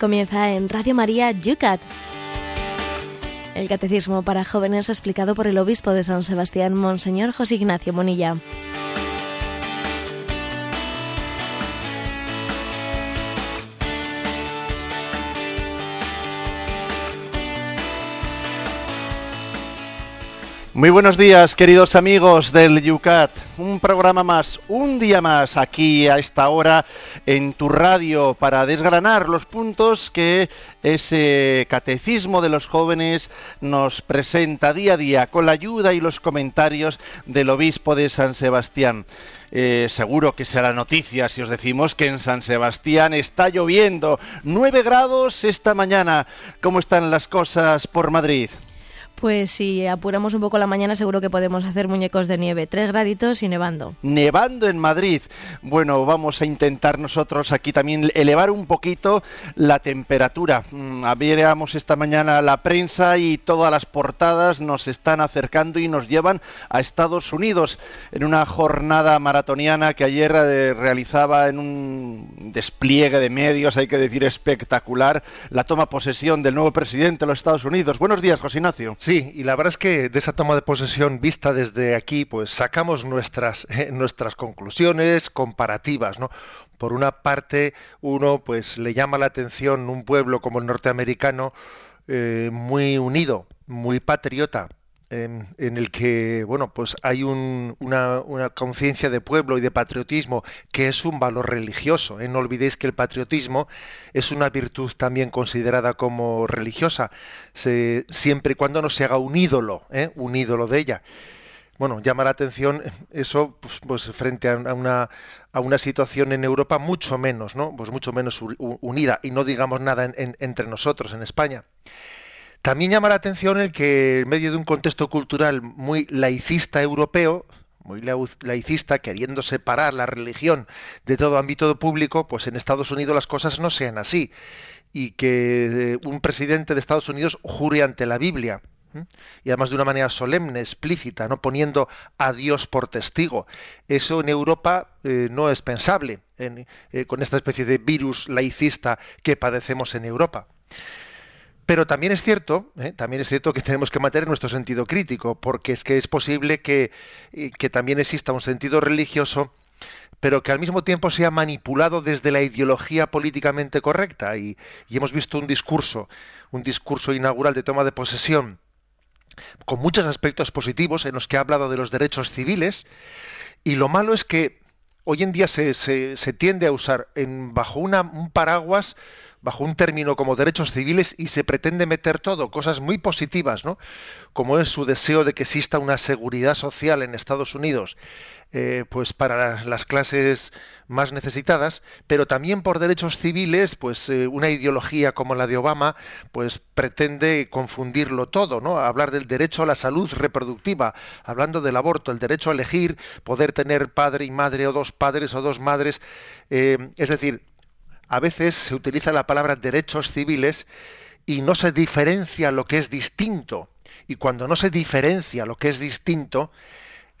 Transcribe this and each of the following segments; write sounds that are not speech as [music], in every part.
Comienza en Radio María Yucat. El catecismo para jóvenes explicado por el obispo de San Sebastián, Monseñor José Ignacio Monilla. Muy buenos días, queridos amigos del Yucat. Un programa más, un día más aquí a esta hora en tu radio para desgranar los puntos que ese catecismo de los jóvenes nos presenta día a día con la ayuda y los comentarios del obispo de San Sebastián. Eh, seguro que será noticia si os decimos que en San Sebastián está lloviendo. 9 grados esta mañana. ¿Cómo están las cosas por Madrid? Pues si apuramos un poco la mañana seguro que podemos hacer muñecos de nieve. Tres graditos y nevando. Nevando en Madrid. Bueno, vamos a intentar nosotros aquí también elevar un poquito la temperatura. Mm, Abriéramos esta mañana la prensa y todas las portadas nos están acercando y nos llevan a Estados Unidos en una jornada maratoniana que ayer eh, realizaba en un despliegue de medios, hay que decir espectacular, la toma posesión del nuevo presidente de los Estados Unidos. Buenos días, José Ignacio. Sí, y la verdad es que de esa toma de posesión vista desde aquí, pues sacamos nuestras, [laughs] eh, nuestras conclusiones comparativas, ¿no? Por una parte, uno pues le llama la atención un pueblo como el norteamericano eh, muy unido, muy patriota, en, en, el que bueno pues hay un, una, una conciencia de pueblo y de patriotismo que es un valor religioso ¿eh? no olvidéis que el patriotismo es una virtud también considerada como religiosa se, siempre y cuando no se haga un ídolo ¿eh? un ídolo de ella bueno llama la atención eso pues, pues frente a una a una situación en Europa mucho menos no pues mucho menos unida y no digamos nada en, entre nosotros en España también llama la atención el que en medio de un contexto cultural muy laicista europeo, muy laicista, queriendo separar la religión de todo ámbito público, pues en Estados Unidos las cosas no sean así. Y que eh, un presidente de Estados Unidos jure ante la Biblia. Y además de una manera solemne, explícita, no poniendo a Dios por testigo. Eso en Europa eh, no es pensable en, eh, con esta especie de virus laicista que padecemos en Europa. Pero también es cierto, ¿eh? también es cierto que tenemos que mantener nuestro sentido crítico, porque es que es posible que, que también exista un sentido religioso pero que al mismo tiempo sea manipulado desde la ideología políticamente correcta. Y, hemos visto un discurso, un discurso inaugural de toma de posesión, con muchos aspectos positivos en los que ha hablado de los derechos civiles, y lo malo es que hoy en día se tiende a usar en, bajo una, un paraguas bajo un término como derechos civiles y se pretende meter todo, cosas muy positivas, ¿no? Como es su deseo de que exista una seguridad social en Estados Unidos, eh, pues para las, las, clases más necesitadas, pero también por derechos civiles, pues eh, una ideología como la de Obama, pues pretende confundirlo todo, ¿no? Hablar del derecho a la salud reproductiva, hablando del aborto, el derecho a elegir, poder tener padre y madre o dos padres o dos madres, eh, es decir, a veces se utiliza la palabra derechos civiles y no se diferencia lo que es distinto. Y cuando no se diferencia lo que es distinto,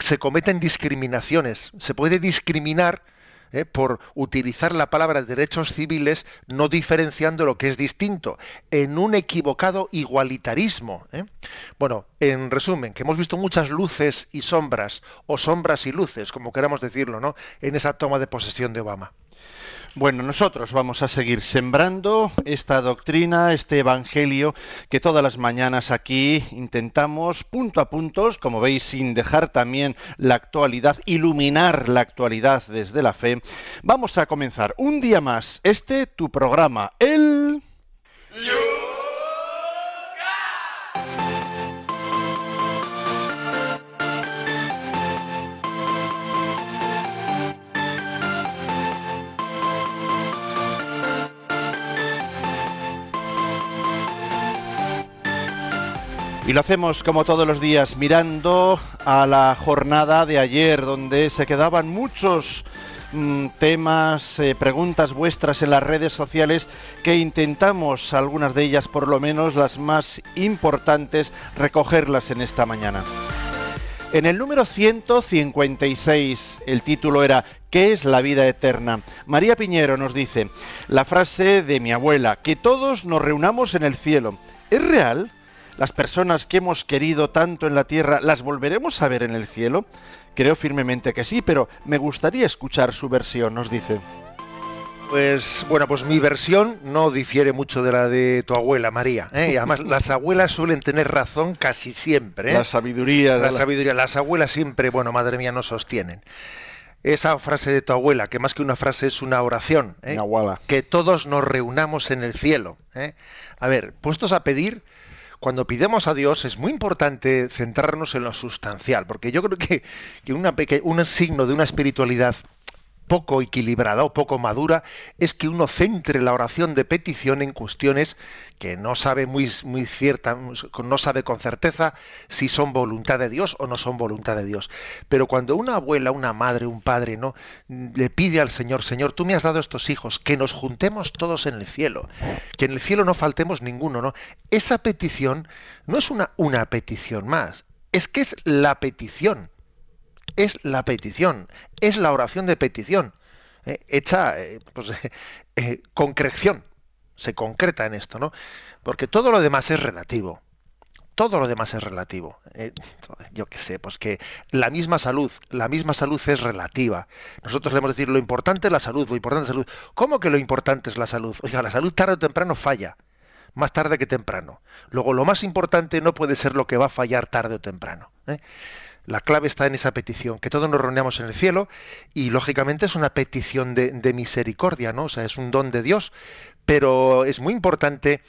se cometen discriminaciones. Se puede discriminar ¿eh? por utilizar la palabra derechos civiles no diferenciando lo que es distinto, en un equivocado igualitarismo. ¿eh? Bueno, en resumen, que hemos visto muchas luces y sombras, o sombras y luces, como queramos decirlo, ¿no? en esa toma de posesión de Obama. Bueno, nosotros vamos a seguir sembrando esta doctrina, este evangelio que todas las mañanas aquí intentamos punto a punto, como veis, sin dejar también la actualidad, iluminar la actualidad desde la fe. Vamos a comenzar un día más este tu programa, el Y lo hacemos como todos los días, mirando a la jornada de ayer, donde se quedaban muchos mmm, temas, eh, preguntas vuestras en las redes sociales que intentamos, algunas de ellas por lo menos las más importantes, recogerlas en esta mañana. En el número 156 el título era ¿Qué es la vida eterna? María Piñero nos dice la frase de mi abuela, que todos nos reunamos en el cielo. ¿Es real? ¿Las personas que hemos querido tanto en la tierra las volveremos a ver en el cielo? Creo firmemente que sí, pero me gustaría escuchar su versión, nos dice. Pues bueno, pues mi versión no difiere mucho de la de tu abuela María. ¿eh? Y además las abuelas suelen tener razón casi siempre. ¿eh? La sabiduría. La, sabiduría. Las abuelas siempre, bueno, madre mía, no sostienen. Esa frase de tu abuela, que más que una frase es una oración. ¿eh? Que todos nos reunamos en el cielo. ¿eh? A ver, puestos a pedir, cuando pidemos a Dios es muy importante centrarnos en lo sustancial, porque yo creo que, que un signo de una espiritualidad poco equilibrada o poco madura es que uno centre la oración de petición en cuestiones que no sabe muy, muy cierta, no sabe con certeza si son voluntad de Dios o no son voluntad de Dios. Pero cuando una abuela, una madre, un padre, ¿no? le pide al Señor, Señor, tú me has dado estos hijos, que nos juntemos todos en el cielo, que en el cielo no faltemos ninguno, ¿no? Esa petición no es una, una petición más, es que es la petición es la petición, es la oración de petición, eh, hecha eh, pues, [laughs] eh, concreción, se concreta en esto, ¿no? Porque todo lo demás es relativo. Todo lo demás es relativo. [laughs] yo qué sé, pues que la misma salud, la misma salud es relativa. Nosotros debemos decir lo importante es la salud, lo importante es la salud. ¿Cómo que lo importante es la salud? Oiga, la salud tarde o temprano falla más tarde que temprano. Luego, lo más importante no puede ser lo que va a fallar tarde o temprano. La clave está en esa petición, que todos nos reunamos en el cielo y lógicamente es una petición de, misericordia, ¿no? O sea, es un don de Dios, pero es muy importante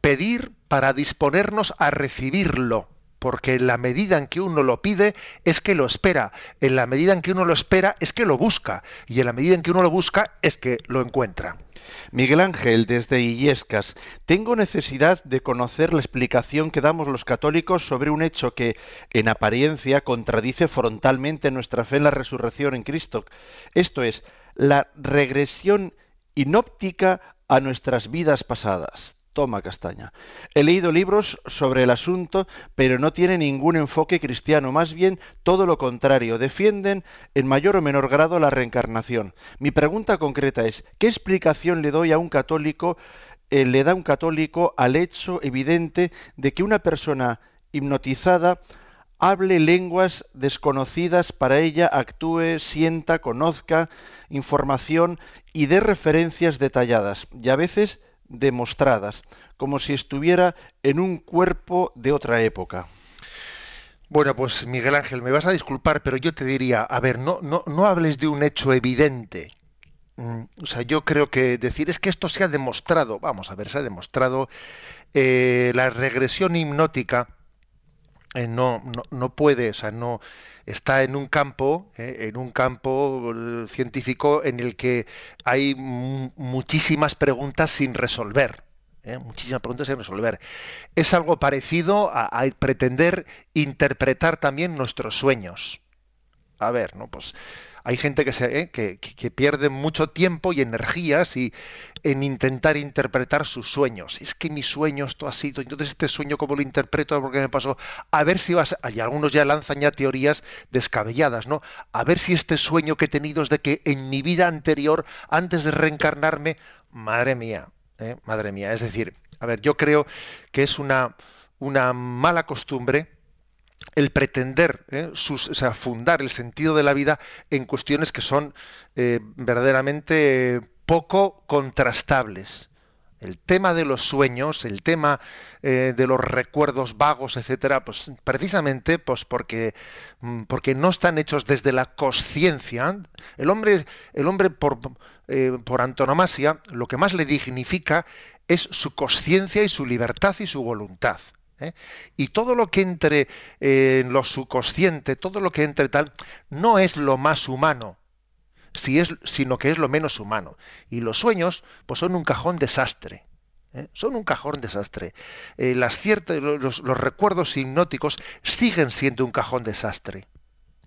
pedir para disponernos a recibirlo, porque en la medida en que uno lo pide es que lo espera, en la medida en que uno lo espera es que lo busca, y en la medida en que uno lo busca es que lo encuentra. Miguel Ángel, desde Illescas. Tengo necesidad de conocer la explicación que damos los católicos sobre un hecho que, en apariencia, contradice frontalmente nuestra fe en la resurrección en Cristo. Esto es, la regresión inóptica a nuestras vidas pasadas. Toma castaña. He leído libros sobre el asunto, pero no tiene ningún enfoque cristiano, más bien todo lo contrario, defienden en mayor o menor grado la reencarnación. Mi pregunta concreta es, ¿qué explicación le doy a un católico, eh, le da un católico al hecho evidente de que una persona hipnotizada hable lenguas desconocidas para ella, actúe, sienta, conozca información y dé referencias detalladas y a veces demostradas, como si estuviera en un cuerpo de otra época. Bueno, pues Miguel Ángel, me vas a disculpar, pero yo te diría, a ver, no, no, no hables de un hecho evidente. Mm, o sea, yo creo que decir es que esto se ha demostrado, vamos a ver, se ha demostrado, eh, la regresión hipnótica eh, no, no, no, puede, o sea, no está en un campo, eh, en un campo científico en el que hay muchísimas preguntas sin resolver. muchísimas preguntas sin resolver. Es algo parecido a, a pretender interpretar también nuestros sueños. A ver, ¿no? Pues hay gente que, se, eh, que, pierde mucho tiempo y energías y, en intentar interpretar sus sueños. Es que mi sueño esto ha sido, entonces este sueño cómo lo interpreto, porque me pasó. A ver si vas, y algunos ya lanzan ya teorías descabelladas, ¿no? A ver si este sueño que he tenido es de que en mi vida anterior, antes de reencarnarme, madre mía, ¿eh? madre mía. Es decir, a ver, yo creo que es una, una mala costumbre el pretender ¿eh? fundar el sentido de la vida en cuestiones que son eh, verdaderamente poco contrastables. El tema de los sueños, el tema eh, de los recuerdos vagos, etcétera, pues precisamente pues porque, mm, porque no están hechos desde la conciencia. El hombre, el hombre por, por antonomasia, lo que más le dignifica es su conciencia y su libertad y su voluntad. ¿Eh? Y todo lo que entre en lo subconsciente, todo lo que entre tal, no es lo más humano, si es, sino que es lo menos humano. Y los sueños, pues son un cajón desastre. ¿eh? Son un cajón desastre. Eh, las los, los, recuerdos hipnóticos siguen siendo un cajón desastre.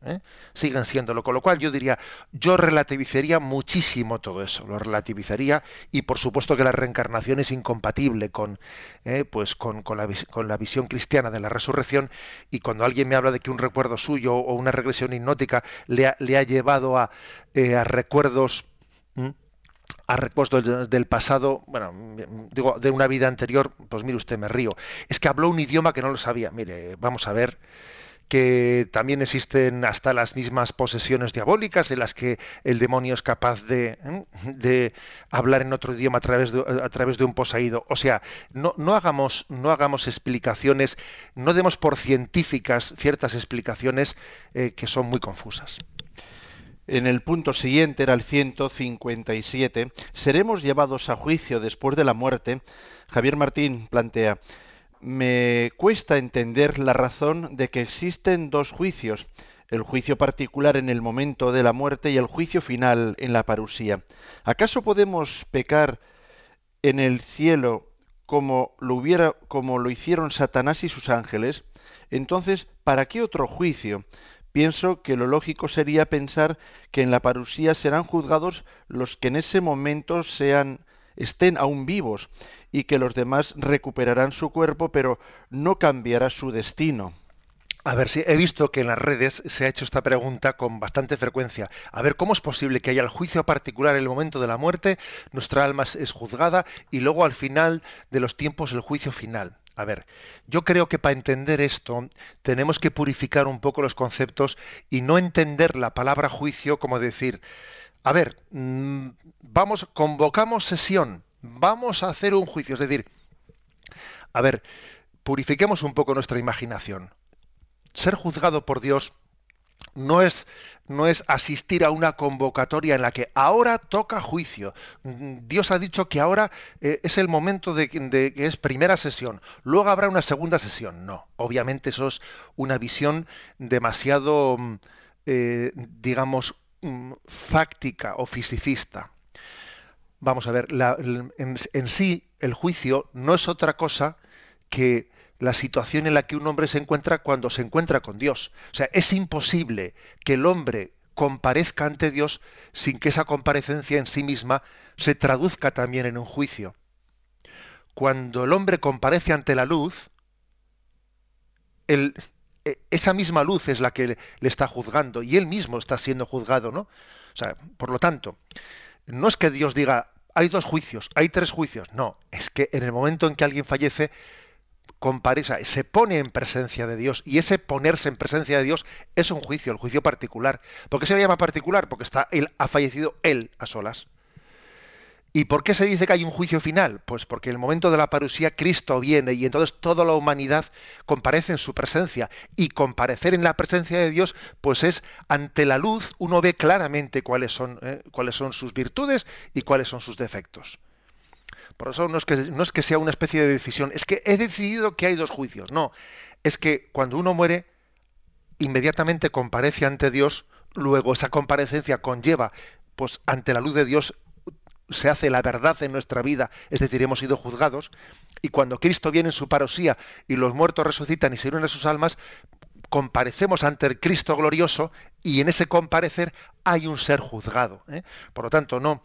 ¿Eh? siguen siéndolo. Con lo cual yo diría, yo relativizaría muchísimo todo eso, lo relativizaría y por supuesto que la reencarnación es incompatible con, ¿eh? pues con, con, la, con, la, visión cristiana de la resurrección y cuando alguien me habla de que un recuerdo suyo o una regresión hipnótica le ha, le ha llevado a, eh, a recuerdos a recuerdos del pasado, bueno, digo, de una vida anterior, pues mire usted, me río. Es que habló un idioma que no lo sabía. Mire, vamos a ver que también existen hasta las mismas posesiones diabólicas en las que el demonio es capaz de, ¿eh? de hablar en otro idioma a través de, a través de un poseído. O sea, no, no, hagamos, no hagamos explicaciones, no demos por científicas ciertas explicaciones eh, que son muy confusas. En el punto siguiente, era el 157, seremos llevados a juicio después de la muerte. Javier Martín plantea, me cuesta entender la razón de que existen dos juicios, el juicio particular en el momento de la muerte y el juicio final en la parusía. ¿Acaso podemos pecar en el cielo como lo hicieron Satanás y sus ángeles? Entonces, ¿para qué otro juicio? Pienso que lo lógico sería pensar que en la parusía serán juzgados los que en ese momento sean estén aún vivos y que los demás recuperarán su cuerpo, pero no cambiará su destino. A ver, sí, he visto que en las redes se ha hecho esta pregunta con bastante frecuencia. A ver, ¿cómo es posible que haya el juicio particular en el momento de la muerte, nuestra alma es juzgada y luego al final de los tiempos el juicio final? A ver, yo creo que para entender esto tenemos que purificar un poco los conceptos y no entender la palabra juicio como decir, a ver, mm, vamos, convocamos sesión, vamos a hacer un juicio. Es decir, a ver, purifiquemos un poco nuestra imaginación. Ser juzgado por Dios no es, no es asistir a una convocatoria en la que ahora toca juicio. Dios ha dicho que ahora eh, es el momento de, que es primera sesión, luego habrá una segunda sesión. No, obviamente eso es una visión demasiado, mm, eh, digamos, mm, fáctica o fisicista. Vamos a ver, en, sí el juicio no es otra cosa que la situación en la que un hombre se encuentra cuando se encuentra con Dios. O sea, es imposible que el hombre comparezca ante Dios sin que esa comparecencia en sí misma se traduzca también en un juicio. Cuando el hombre comparece ante la luz, e, esa misma luz es la que le está juzgando y él mismo está siendo juzgado, ¿no? O sea, por lo tanto, no es que Dios diga, hay dos juicios, hay tres juicios. No, es que en el momento en que alguien fallece, comparece, se pone en presencia de Dios. Y ese ponerse en presencia de Dios es un juicio, el juicio particular. ¿Por qué se le llama particular? Porque está él, ha fallecido él a solas. ¿Y por qué se dice que hay un juicio final? Pues porque en el momento de la parusía Cristo viene y entonces toda la humanidad comparece en su presencia. Y comparecer en la presencia de Dios, pues es ante la luz uno ve claramente cuáles son, eh, cuáles son sus virtudes y cuáles son sus defectos. Por eso no es, que, no es que sea una especie de decisión, es que he decidido que hay dos juicios. No, es que cuando uno muere, inmediatamente comparece ante Dios, luego esa comparecencia conlleva pues ante la luz de Dios se hace la verdad en nuestra vida, es decir, hemos sido juzgados, y cuando Cristo viene en su parosía y los muertos resucitan y se unen a sus almas, comparecemos ante el Cristo glorioso y en ese comparecer hay un ser juzgado. ¿eh? Por lo tanto, no,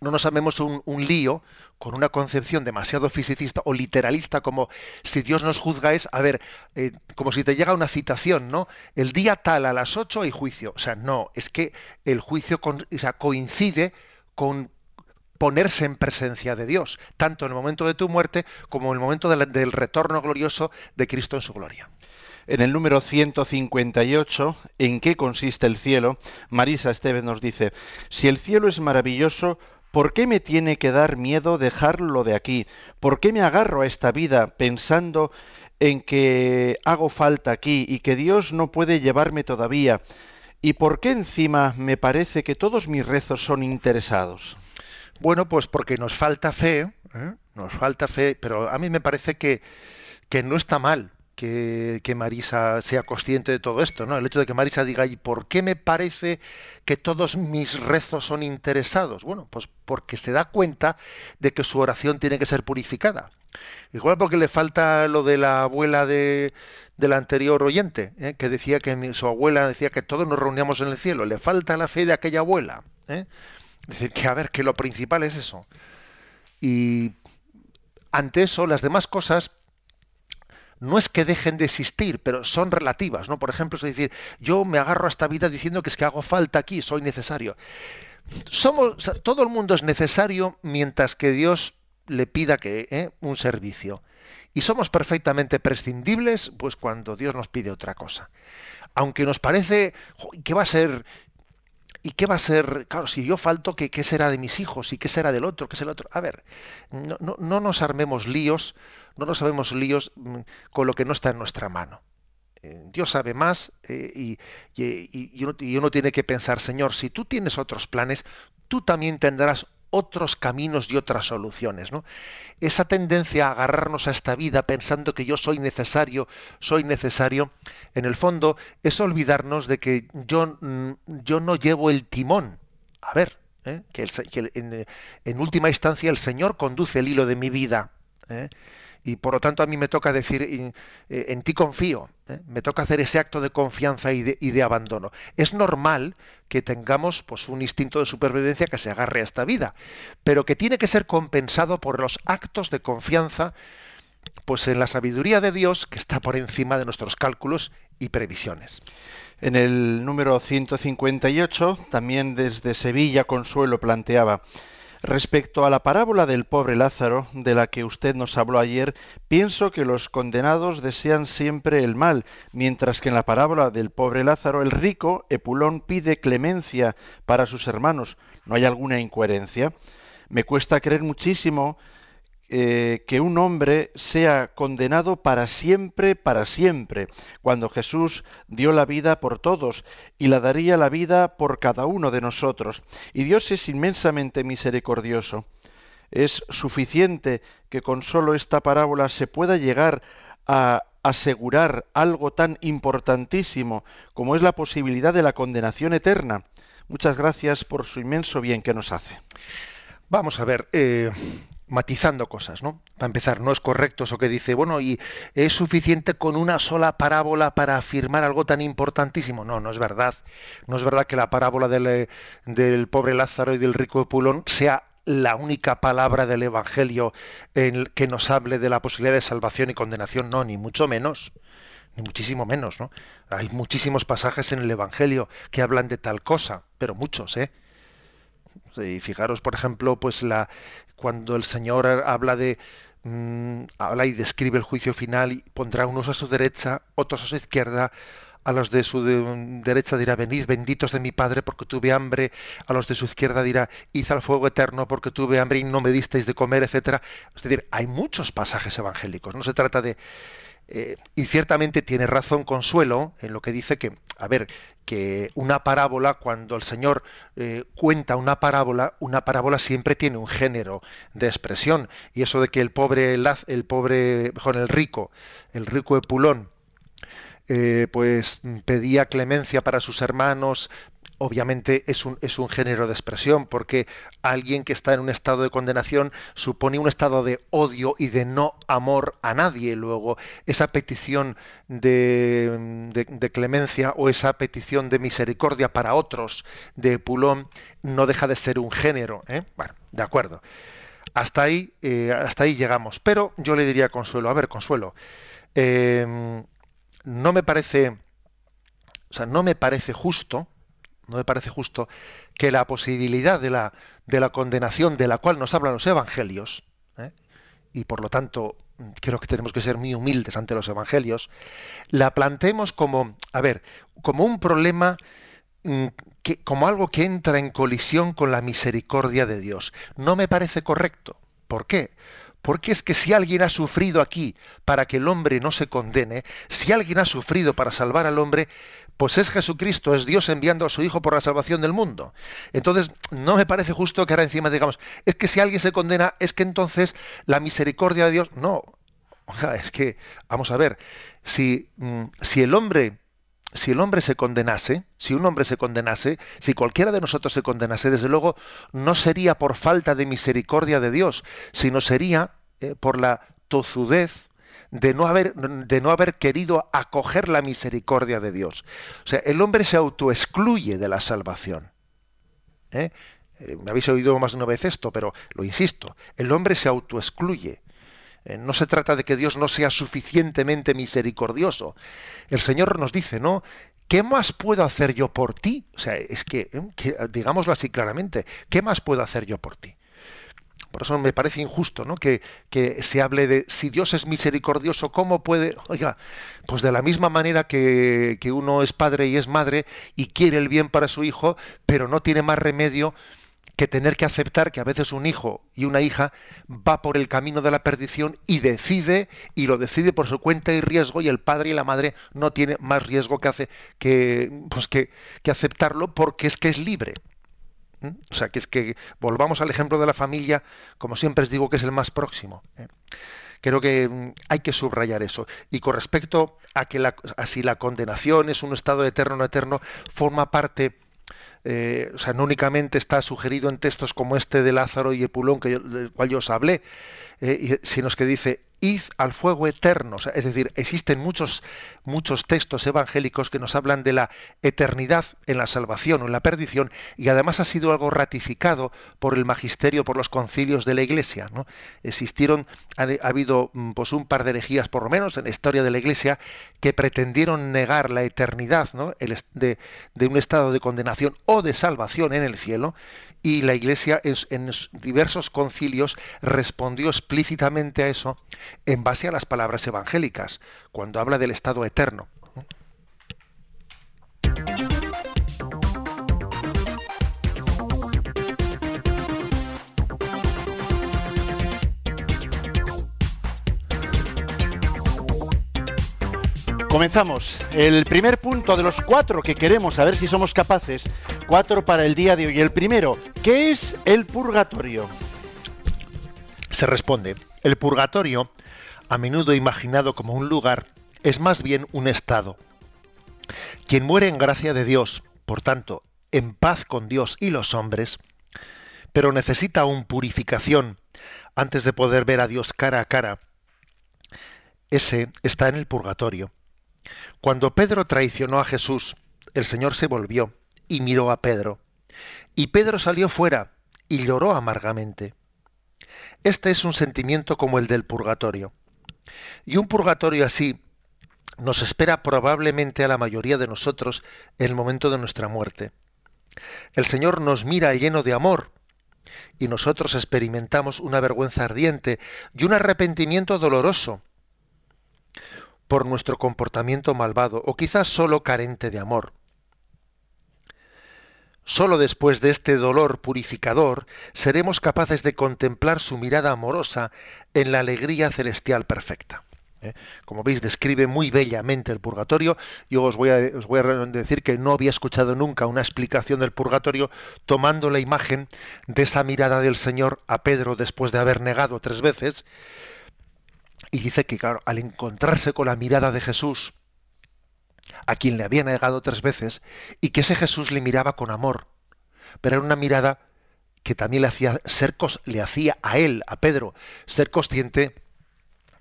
no nos amemos un, lío con una concepción demasiado fisicista o literalista como si Dios nos juzga es, a ver, eh, como si te llega una citación, ¿no? El día tal a las 8 hay juicio. O sea, no, es que el juicio coincide con ponerse en presencia de Dios, tanto en el momento de tu muerte como en el momento del, retorno glorioso de Cristo en su gloria. En el número 158, ¿en qué consiste el cielo? Marisa Esteves nos dice, si el cielo es maravilloso, ¿por qué me tiene que dar miedo dejarlo de aquí? ¿Por qué me agarro a esta vida pensando en que hago falta aquí y que Dios no puede llevarme todavía? ¿Y por qué encima me parece que todos mis rezos son interesados? Bueno, pues porque nos falta fe, ¿eh? nos falta fe, pero a mí me parece que, que no está mal que, que, Marisa sea consciente de todo esto, ¿no? El hecho de que Marisa diga, ¿y por qué me parece que todos mis rezos son interesados? Bueno, pues porque se da cuenta de que su oración tiene que ser purificada. Igual porque le falta lo de la abuela de, del anterior oyente, ¿eh? que decía que su abuela decía que todos nos reuníamos en el cielo. Le falta la fe de aquella abuela. ¿eh? Es decir, que a ver, que lo principal es eso. Y ante eso, las demás cosas no es que dejen de existir, pero son relativas, ¿no? Por ejemplo, es decir, yo me agarro a esta vida diciendo que es que hago falta aquí, soy necesario. Somos, todo el mundo es necesario mientras que Dios le pida que ¿eh? un servicio. Y somos perfectamente prescindibles, pues cuando Dios nos pide otra cosa. Aunque nos parece que va a ser ¿Y qué va a ser? Claro, si yo falto, ¿qué, ¿qué, será de mis hijos? ¿Y qué será del otro? ¿Qué es el otro? A ver, no, no, no nos armemos líos, no nos armemos líos mm, con lo que no está en nuestra mano. Eh, Dios sabe más eh, y, y, uno, y uno tiene que pensar, Señor, si tú tienes otros planes, tú también tendrás otros caminos y otras soluciones. ¿no? Esa tendencia a agarrarnos a esta vida pensando que yo soy necesario, soy necesario, en el fondo es olvidarnos de que yo, mm, yo no llevo el timón. A ver, ¿eh? que, en, última instancia el Señor conduce el hilo de mi vida. ¿eh? Y por lo tanto a mí me toca decir, eh, en ti confío, ¿eh? me toca hacer ese acto de confianza y de, abandono. Es normal que tengamos pues, un instinto de supervivencia que se agarre a esta vida, pero que tiene que ser compensado por los actos de confianza pues en la sabiduría de Dios que está por encima de nuestros cálculos y previsiones. En el número 158, también desde Sevilla Consuelo planteaba, Respecto a la parábola del pobre Lázaro, de la que usted nos habló ayer, pienso que los condenados desean siempre el mal, mientras que en la parábola del pobre Lázaro el rico, Epulón, pide clemencia para sus hermanos. ¿No hay alguna incoherencia? Me cuesta creer muchísimo eh, que un hombre sea condenado para siempre, para siempre, cuando Jesús dio la vida por todos y la daría la vida por cada uno de nosotros. Y Dios es inmensamente misericordioso. Es suficiente que con solo esta parábola se pueda llegar a asegurar algo tan importantísimo como es la posibilidad de la condenación eterna. Muchas gracias por su inmenso bien que nos hace. Vamos a ver, eh, matizando cosas, ¿no? Para empezar, no es correcto eso que dice, bueno, y es suficiente con una sola parábola para afirmar algo tan importantísimo. No, no es verdad. No es verdad que la parábola del, eh, del pobre Lázaro y del rico de Pulón sea la única palabra del Evangelio en que nos hable de la posibilidad de salvación y condenación. No, ni mucho menos. Ni muchísimo menos, ¿no? Hay muchísimos pasajes en el Evangelio que hablan de tal cosa, pero muchos, ¿eh? Y fijaros, por ejemplo, pues la cuando el Señor habla de mm, habla y describe el juicio final y pondrá unos a su derecha, otros a su izquierda, a los de su derecha dirá, venid benditos de mi Padre porque tuve hambre, a los de su izquierda dirá, id al fuego eterno porque tuve hambre y no me disteis de comer, etcétera. Es decir, hay muchos pasajes evangélicos, no se trata de eh, y ciertamente tiene razón Consuelo en lo que dice que, a ver, que una parábola, cuando el Señor eh, cuenta una parábola, una parábola siempre tiene un género de expresión. Y eso de que el pobre, el pobre, con el rico, el rico de Pulón, eh, pues pedía clemencia para sus hermanos, obviamente es un, es un género de expresión, porque alguien que está en un estado de condenación supone un estado de odio y de no amor a nadie. Luego, esa petición de, de, clemencia o esa petición de misericordia para otros de Pulón no deja de ser un género. ¿eh? Bueno, de acuerdo. Hasta ahí, eh, hasta ahí llegamos. Pero yo le diría a Consuelo, a ver, Consuelo, em, no me parece, o sea, no me parece justo, no me parece justo que la posibilidad de la, de la condenación de la cual nos hablan los evangelios, ¿eh? y por lo tanto creo que tenemos que ser muy humildes ante los evangelios, la planteemos como, a ver, como un problema mm, que, como algo que entra en colisión con la misericordia de Dios. No me parece correcto. ¿Por qué? Porque es que si alguien ha sufrido aquí para que el hombre no se condene, si alguien ha sufrido para salvar al hombre, pues es Jesucristo, es Dios enviando a su Hijo por la salvación del mundo. Entonces, no me parece justo que ahora encima digamos, es que si alguien se condena, es que entonces la misericordia de Dios. No, es que, vamos a ver, si, mm, si el hombre si el hombre se condenase, si un hombre se condenase, si cualquiera de nosotros se condenase, desde luego no sería por falta de misericordia de Dios, sino sería eh, por la tozudez de no haber, de no haber querido acoger la misericordia de Dios. O sea, el hombre se autoexcluye de la salvación. ¿eh? Eh, me habéis oído más de una vez esto, pero lo insisto, el hombre se autoexcluye. Eh, no se trata de que Dios no sea suficientemente misericordioso. El Señor nos dice, ¿no? ¿Qué más puedo hacer yo por ti? O sea, es que, que digámoslo así claramente, ¿qué más puedo hacer yo por ti? Por eso me parece injusto ¿no? que, que, se hable de si Dios es misericordioso, ¿cómo puede? Oiga, pues de la misma manera que, que, uno es padre y es madre y quiere el bien para su hijo, pero no tiene más remedio que tener que aceptar que a veces un hijo y una hija va por el camino de la perdición y decide, y lo decide por su cuenta y riesgo, y el padre y la madre no tiene más riesgo que, hace, que, pues que, que aceptarlo porque es que es libre. O sea, que es que volvamos al ejemplo de la familia, como siempre os digo que es el más próximo. ¿eh? Creo que mm, hay que subrayar eso. Y con respecto a que la, si la condenación es un estado eterno o no eterno, forma parte eh, o sea, no únicamente está sugerido en textos como este de Lázaro y Epulón, que del cual yo os hablé, eh, sino que dice, id al fuego eterno. es decir, existen muchos, muchos textos evangélicos que nos hablan de la eternidad en la salvación o en la perdición y además ha sido algo ratificado por el magisterio, por los concilios de la Iglesia. ¿no? Existieron, ha, habido mm, pues, un par de herejías, por lo menos en la historia de la Iglesia, que pretendieron negar la eternidad ¿no? de, de un estado de condenación o de salvación en el cielo y la Iglesia en, diversos concilios respondió explícitamente a eso en base a las palabras evangélicas, cuando habla del estado eterno. Comenzamos. El primer punto de los cuatro que queremos, a ver si somos capaces, cuatro para el día de hoy. El primero, ¿qué es el purgatorio? Se responde, el purgatorio, a menudo imaginado como un lugar, es más bien un estado. Quien muere en gracia de Dios, por tanto, en paz con Dios y los hombres, pero necesita aún purificación antes de poder ver a Dios cara a cara, ese está en el purgatorio. Cuando Pedro traicionó a Jesús, el Señor se volvió y miró a Pedro. Y Pedro salió fuera y lloró amargamente. Este es un sentimiento como el del purgatorio. Y un purgatorio así nos espera probablemente a la mayoría de nosotros en el momento de nuestra muerte. El Señor nos mira lleno de amor y nosotros experimentamos una vergüenza ardiente y un arrepentimiento doloroso por nuestro comportamiento malvado o quizás solo carente de amor. Solo después de este dolor purificador seremos capaces de contemplar su mirada amorosa en la alegría celestial perfecta. ¿eh? Como veis, describe muy bellamente el purgatorio. Yo os voy, a, os voy a decir que no había escuchado nunca una explicación del purgatorio tomando la imagen de esa mirada del Señor a Pedro después de haber negado tres veces y dice que, claro, al encontrarse con la mirada de Jesús, a quien le había negado tres veces, y que ese Jesús le miraba con amor, pero era una mirada que también le hacía ser le hacía a él, a Pedro, ser consciente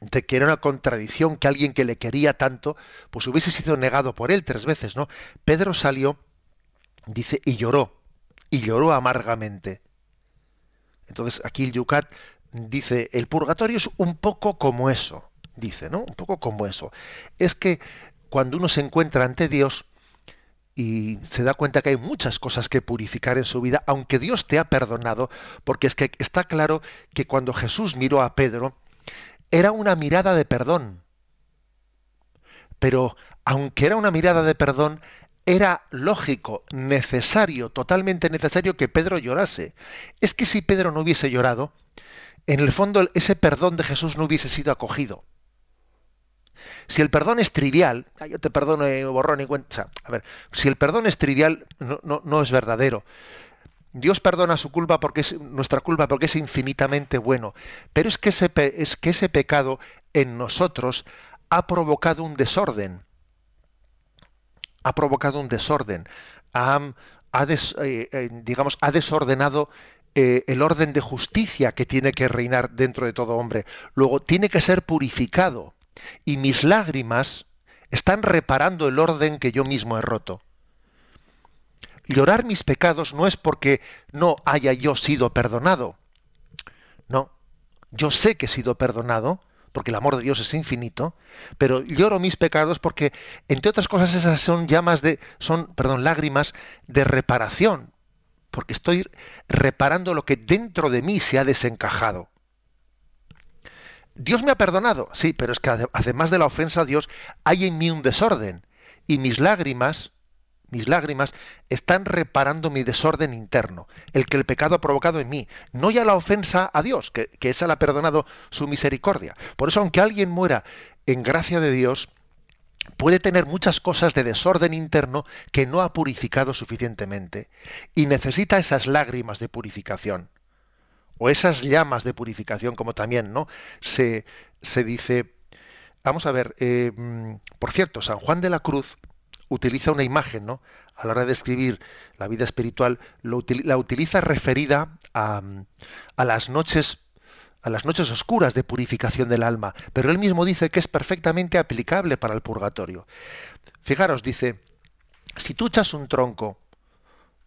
de que era una contradicción que alguien que le quería tanto, pues hubiese sido negado por él tres veces, ¿no? Pedro salió, dice, y lloró, y lloró amargamente. Entonces aquí el Yucat dice, el purgatorio es un poco como eso, dice, ¿no? Un poco como eso. Es que cuando uno se encuentra ante Dios y se da cuenta que hay muchas cosas que purificar en su vida, aunque Dios te ha perdonado, porque es que está claro que cuando Jesús miró a Pedro, era una mirada de perdón. Pero aunque era una mirada de perdón, era lógico, necesario, totalmente necesario que Pedro llorase. Es que si Pedro no hubiese llorado, en el fondo ese perdón de Jesús no hubiese sido acogido. Si el perdón es trivial, ah, yo te perdono eh, borrón y cuenta, a ver, si el perdón es trivial, no, no, es verdadero. Dios perdona su culpa porque es nuestra culpa porque es infinitamente bueno, pero es que ese, es que ese pecado en nosotros ha provocado un desorden. Ha provocado un desorden. Ha, eh, eh, digamos, ha desordenado el orden de justicia que tiene que reinar dentro de todo hombre. Luego, tiene que ser purificado. Y mis lágrimas están reparando el orden que yo mismo he roto. Llorar mis pecados no es porque no haya yo sido perdonado. No, yo sé que he sido perdonado, porque el amor de Dios es infinito, pero lloro mis pecados porque, entre otras cosas, esas son llamas de, son, perdón, lágrimas de reparación, porque estoy reparando lo que dentro de mí se ha desencajado. Dios me ha perdonado, sí, pero es que además de la ofensa a Dios, hay en mí un desorden. Y mis lágrimas, mis lágrimas, están reparando mi desorden interno, el que el pecado ha provocado en mí. No ya la ofensa a Dios, que, que esa la ha perdonado su misericordia. Por eso, aunque alguien muera en gracia de Dios, puede tener muchas cosas de desorden interno que no ha purificado suficientemente. Y necesita esas lágrimas de purificación o esas llamas de purificación, como también no se, se dice. Vamos a ver, eh, mm, por cierto, San Juan de la Cruz utiliza una imagen, ¿no? A la hora de escribir la vida espiritual, la utiliza referida a, a las noches a las noches oscuras de purificación del alma, pero él mismo dice que es perfectamente aplicable para el purgatorio. Fijaros, dice, si tú echas un tronco,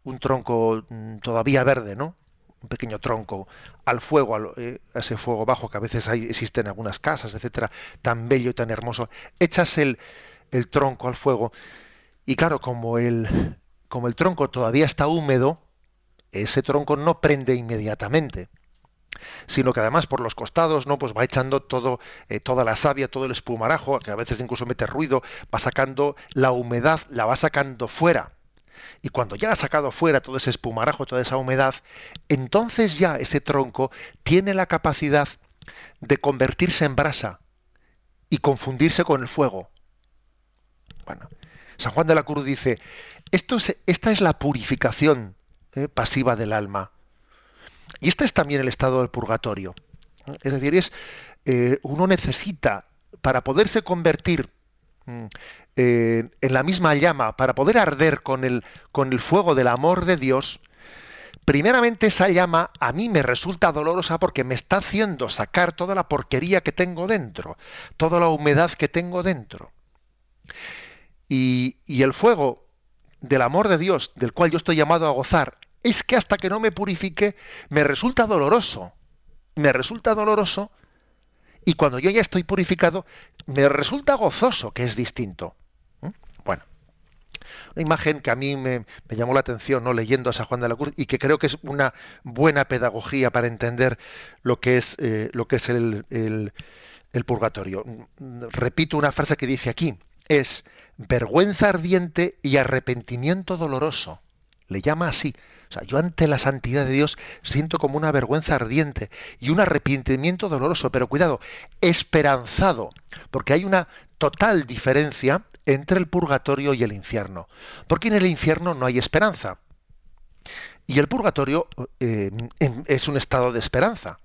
un tronco mm, todavía verde, ¿no? Un pequeño tronco al fuego, eh, a ese fuego bajo que a veces hay, existe en algunas casas, etcétera, tan bello y tan hermoso, echas el, el tronco al fuego y claro, como el, como el tronco todavía está húmedo, ese tronco no prende inmediatamente sino que además por los costados no pues va echando todo eh, toda la savia todo el espumarajo que a veces incluso mete ruido va sacando la humedad la va sacando fuera y cuando ya ha sacado fuera todo ese espumarajo, toda esa humedad, entonces ya ese tronco tiene la capacidad de convertirse en brasa y confundirse con el fuego. Bueno, San Juan de la Cruz dice, esto es, esta es la purificación eh, pasiva del alma. Y este es también el estado del purgatorio. Es decir, es, eh, uno necesita, para poderse convertir eh, en la misma llama, para poder arder con el, con el fuego del amor de Dios, primeramente esa llama a mí me resulta dolorosa porque me está haciendo sacar toda la porquería que tengo dentro, toda la humedad que tengo dentro. Y, y el fuego del amor de Dios, del cual yo estoy llamado a gozar, es que hasta que no me purifique, me resulta doloroso. Me resulta doloroso y cuando yo ya estoy purificado, me resulta gozoso, que es distinto. Bueno, una imagen que a mí me, llamó la atención, ¿no? leyendo a San Juan de la Cruz, y que creo que es una buena pedagogía para entender lo que es, eh, lo que es el purgatorio. Repito una frase que dice aquí, es vergüenza ardiente y arrepentimiento doloroso. Le llama así. O sea, yo ante la santidad de Dios siento como una vergüenza ardiente y un arrepentimiento doloroso, pero cuidado, esperanzado, porque hay una total diferencia entre el purgatorio y el infierno. Porque en el infierno no hay esperanza. Y el purgatorio eh, es un estado de esperanza.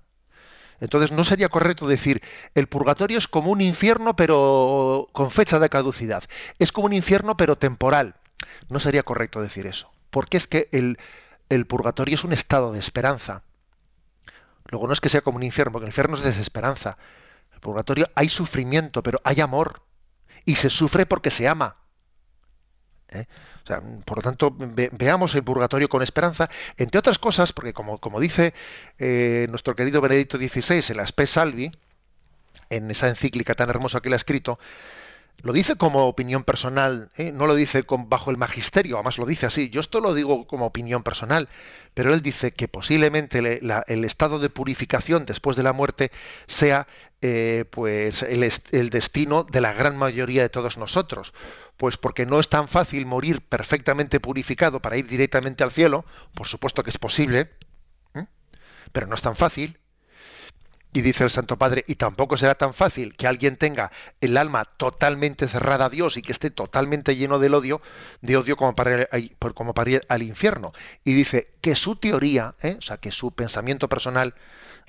Entonces no sería correcto decir el purgatorio es como un infierno pero con fecha de caducidad. Es como un infierno pero temporal. No sería correcto decir eso. Porque es que el, purgatorio es un estado de esperanza. Luego no es que sea como un infierno, porque el infierno es desesperanza. El purgatorio hay sufrimiento, pero hay amor. Y se sufre porque se ama. ¿Eh? por lo tanto, veamos el purgatorio con esperanza, entre otras cosas, porque como, como dice eh, nuestro querido Benedicto XVI en la Spe Salvi, en esa encíclica tan hermosa que él ha escrito, lo dice como opinión personal, ¿eh? no lo dice con, bajo el magisterio, además lo dice así. Yo esto lo digo como opinión personal, pero él dice que posiblemente el estado de purificación después de la muerte sea eh, pues el, el destino de la gran mayoría de todos nosotros. Pues porque no es tan fácil morir perfectamente purificado para ir directamente al cielo, por supuesto que es posible, pero no es tan fácil y dice el Santo Padre, y tampoco será tan fácil que alguien tenga el alma totalmente cerrada a Dios y que esté totalmente lleno del odio, de odio como para, ir, como para ir al infierno. Y dice que su teoría, ¿eh? o sea, que su pensamiento personal,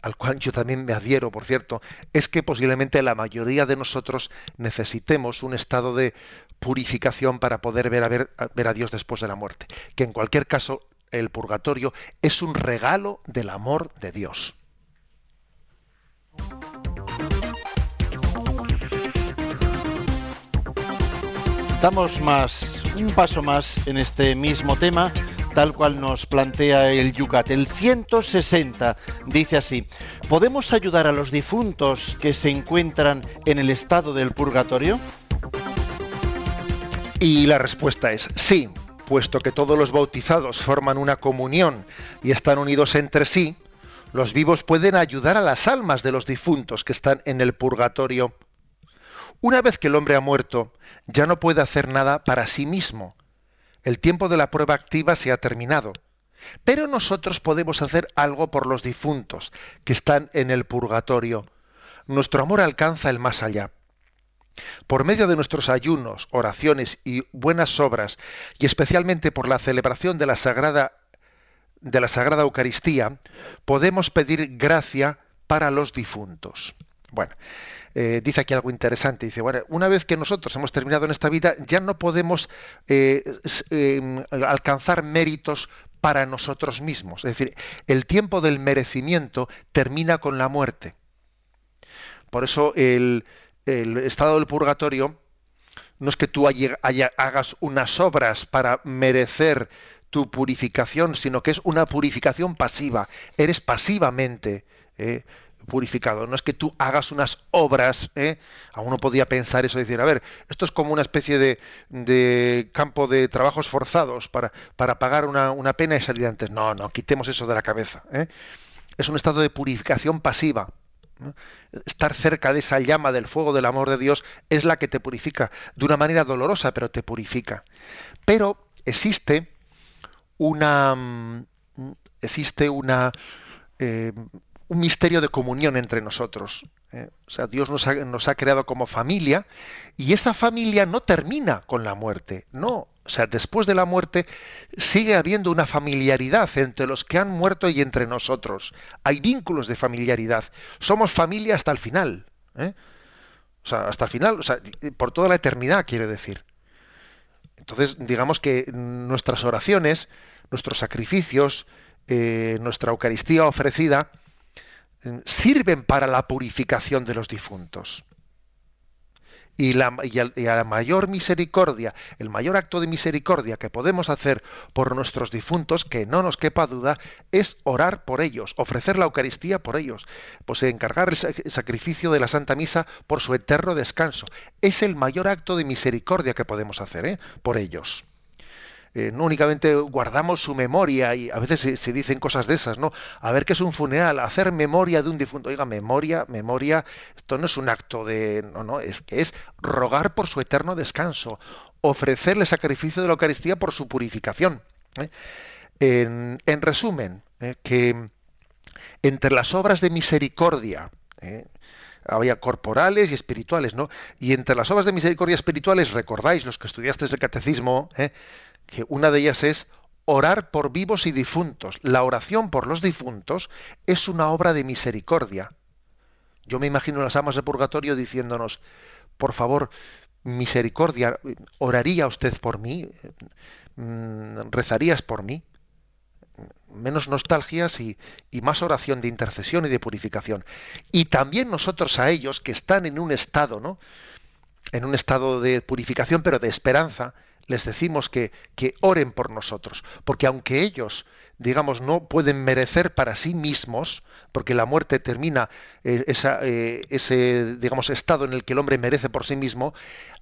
al cual yo también me adhiero, por cierto, es que posiblemente la mayoría de nosotros necesitemos un estado de purificación para poder ver a, ver, ver a Dios después de la muerte. Que en cualquier caso, el purgatorio es un regalo del amor de Dios. Damos más, un paso más en este mismo tema, tal cual nos plantea el Yucat. El 160 dice así, ¿podemos ayudar a los difuntos que se encuentran en el estado del purgatorio? Y la respuesta es sí, puesto que todos los bautizados forman una comunión y están unidos entre sí, los vivos pueden ayudar a las almas de los difuntos que están en el purgatorio. Una vez que el hombre ha muerto, ya no puede hacer nada para sí mismo. El tiempo de la prueba activa se ha terminado. Pero nosotros podemos hacer algo por los difuntos que están en el purgatorio. Nuestro amor alcanza el más allá. Por medio de nuestros ayunos, oraciones y buenas obras, y especialmente por la celebración de la Sagrada, de la Sagrada Eucaristía, podemos pedir gracia para los difuntos. Bueno, eh, dice aquí algo interesante. Dice, bueno, una vez que nosotros hemos terminado en esta vida, ya no podemos eh, em, alcanzar méritos para nosotros mismos. Es decir, el tiempo del merecimiento termina con la muerte. Por eso el estado del purgatorio no es que tú hagas unas obras para merecer tu purificación, sino que es una purificación pasiva. Eres pasivamente eh, purificado. No es que tú hagas unas obras. ¿eh? A uno podía pensar eso, decir, a ver, esto es como una especie de, campo de trabajos forzados para, para pagar una, pena y salir antes. No, no, quitemos eso de la cabeza. ¿eh? Es un estado de purificación pasiva. Estar cerca de esa llama del fuego del amor de Dios es la que te purifica, de una manera dolorosa, pero te purifica. Pero existe una mm, existe una eh, un misterio de comunión entre nosotros. ¿eh? O sea, Dios nos ha, nos ha, creado como familia y esa familia no termina con la muerte, no. O sea, después de la muerte sigue habiendo una familiaridad entre los que han muerto y entre nosotros. Hay vínculos de familiaridad. Somos familia hasta el final. ¿eh? O sea, hasta el final, o sea, por toda la eternidad, quiere decir. Entonces, digamos que nuestras oraciones, nuestros sacrificios, eh, nuestra Eucaristía ofrecida, sirven para la purificación de los difuntos. Y, la, a, la mayor misericordia, el mayor acto de misericordia que podemos hacer por nuestros difuntos, que no nos quepa duda, es orar por ellos, ofrecer la Eucaristía por ellos, pues encargar el sacrificio de la Santa Misa por su eterno descanso. Es el mayor acto de misericordia que podemos hacer ¿eh? por ellos. Eh, no únicamente guardamos su memoria y a veces se, dicen cosas de esas, ¿no? A ver qué es un funeral, hacer memoria de un difunto. Oiga, memoria, memoria, esto no es un acto de, no, no, es que es rogar por su eterno descanso, ofrecerle sacrificio de la Eucaristía por su purificación. ¿eh? En, resumen, ¿eh? que entre las obras de misericordia, había corporales y espirituales, ¿no? Y entre las obras de misericordia espirituales, recordáis los que estudiasteis el catecismo, ¿eh? Que una de ellas es orar por vivos y difuntos. La oración por los difuntos es una obra de misericordia. Yo me imagino las amas de purgatorio diciéndonos, por favor, misericordia, ¿oraría usted por mí? Mm, ¿Rezarías por mí? Menos nostalgias y, y más oración de intercesión y de purificación. Y también nosotros a ellos que están en un estado, ¿no? En un estado de purificación, pero de esperanza, les decimos que, oren por nosotros, porque aunque ellos, digamos, no pueden merecer para sí mismos, porque la muerte termina eh, eh, ese, digamos, estado en el que el hombre merece por sí mismo,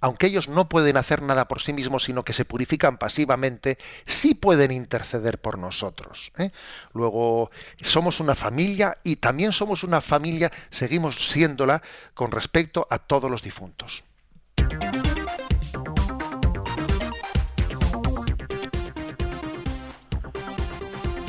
aunque ellos no pueden hacer nada por sí mismos, sino que se purifican pasivamente, sí pueden interceder por nosotros. ¿eh? Luego, somos una familia y también somos una familia, seguimos siéndola con respecto a todos los difuntos.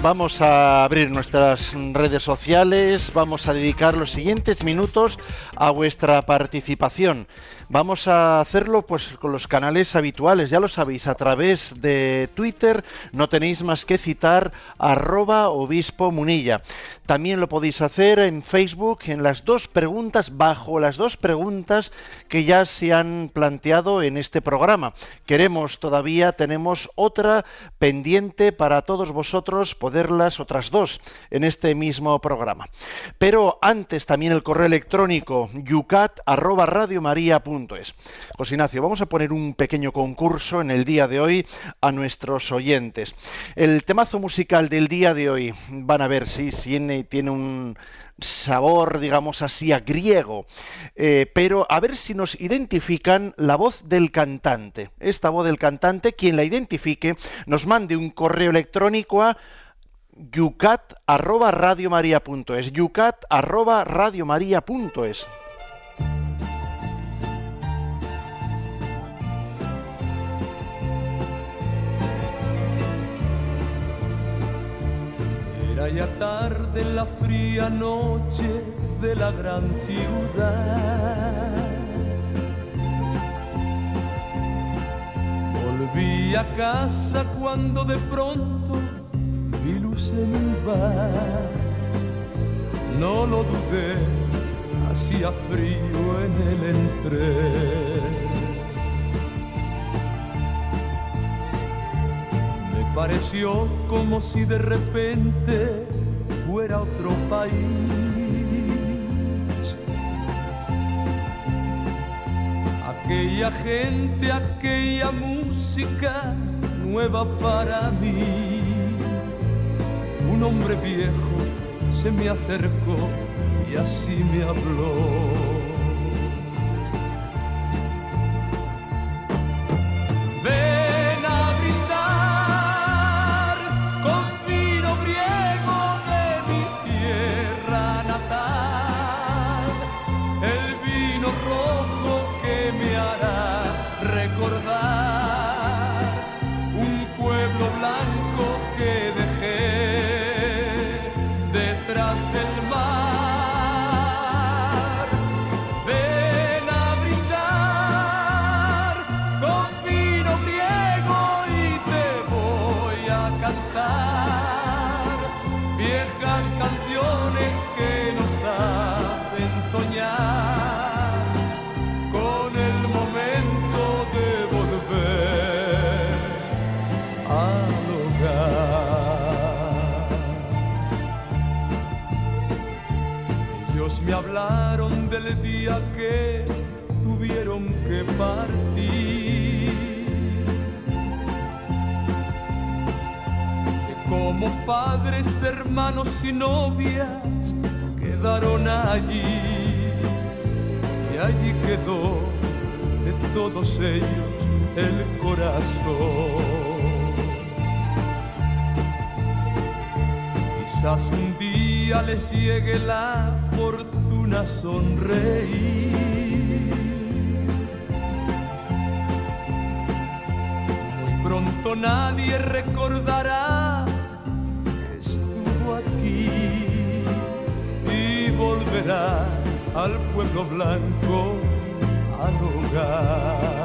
Vamos a abrir nuestras redes sociales, vamos a dedicar los siguientes minutos a vuestra participación. Vamos a hacerlo pues con los canales habituales, ya lo sabéis, a través de Twitter no tenéis más que citar arroba obispo munilla. También lo podéis hacer en Facebook en las dos preguntas, bajo las dos preguntas que ya se han planteado en este programa. Queremos todavía, tenemos otra pendiente para todos vosotros, poderlas otras dos en este mismo programa. Pero antes también el correo electrónico yucat@radiomaria.es. José Ignacio, vamos a poner un pequeño concurso en el día de hoy a nuestros oyentes. El temazo musical del día de hoy, van a ver si tiene, tiene un sabor, digamos así, a griego. Eh, pero a ver si nos identifican la voz del cantante. Esta voz del cantante, quien la identifique, nos mande un correo electrónico a yucat@radiomaria.es. yucat@radiomaria.es. ya tarde en la fría noche de la gran ciudad. Volví a casa cuando de pronto vi luz en el bar. No lo dudé, hacía frío en el entre. Pareció como si de repente fuera otro país. Aquella gente, aquella música nueva para mí. Un hombre viejo se me acercó y así me habló. Que tuvieron que partir. Que como padres, hermanos y novias quedaron allí. Y allí quedó de todos ellos el corazón. Quizás un día les llegue la fortuna sonreír. Muy pronto nadie recordará que estuvo aquí y volverá al pueblo blanco al hogar.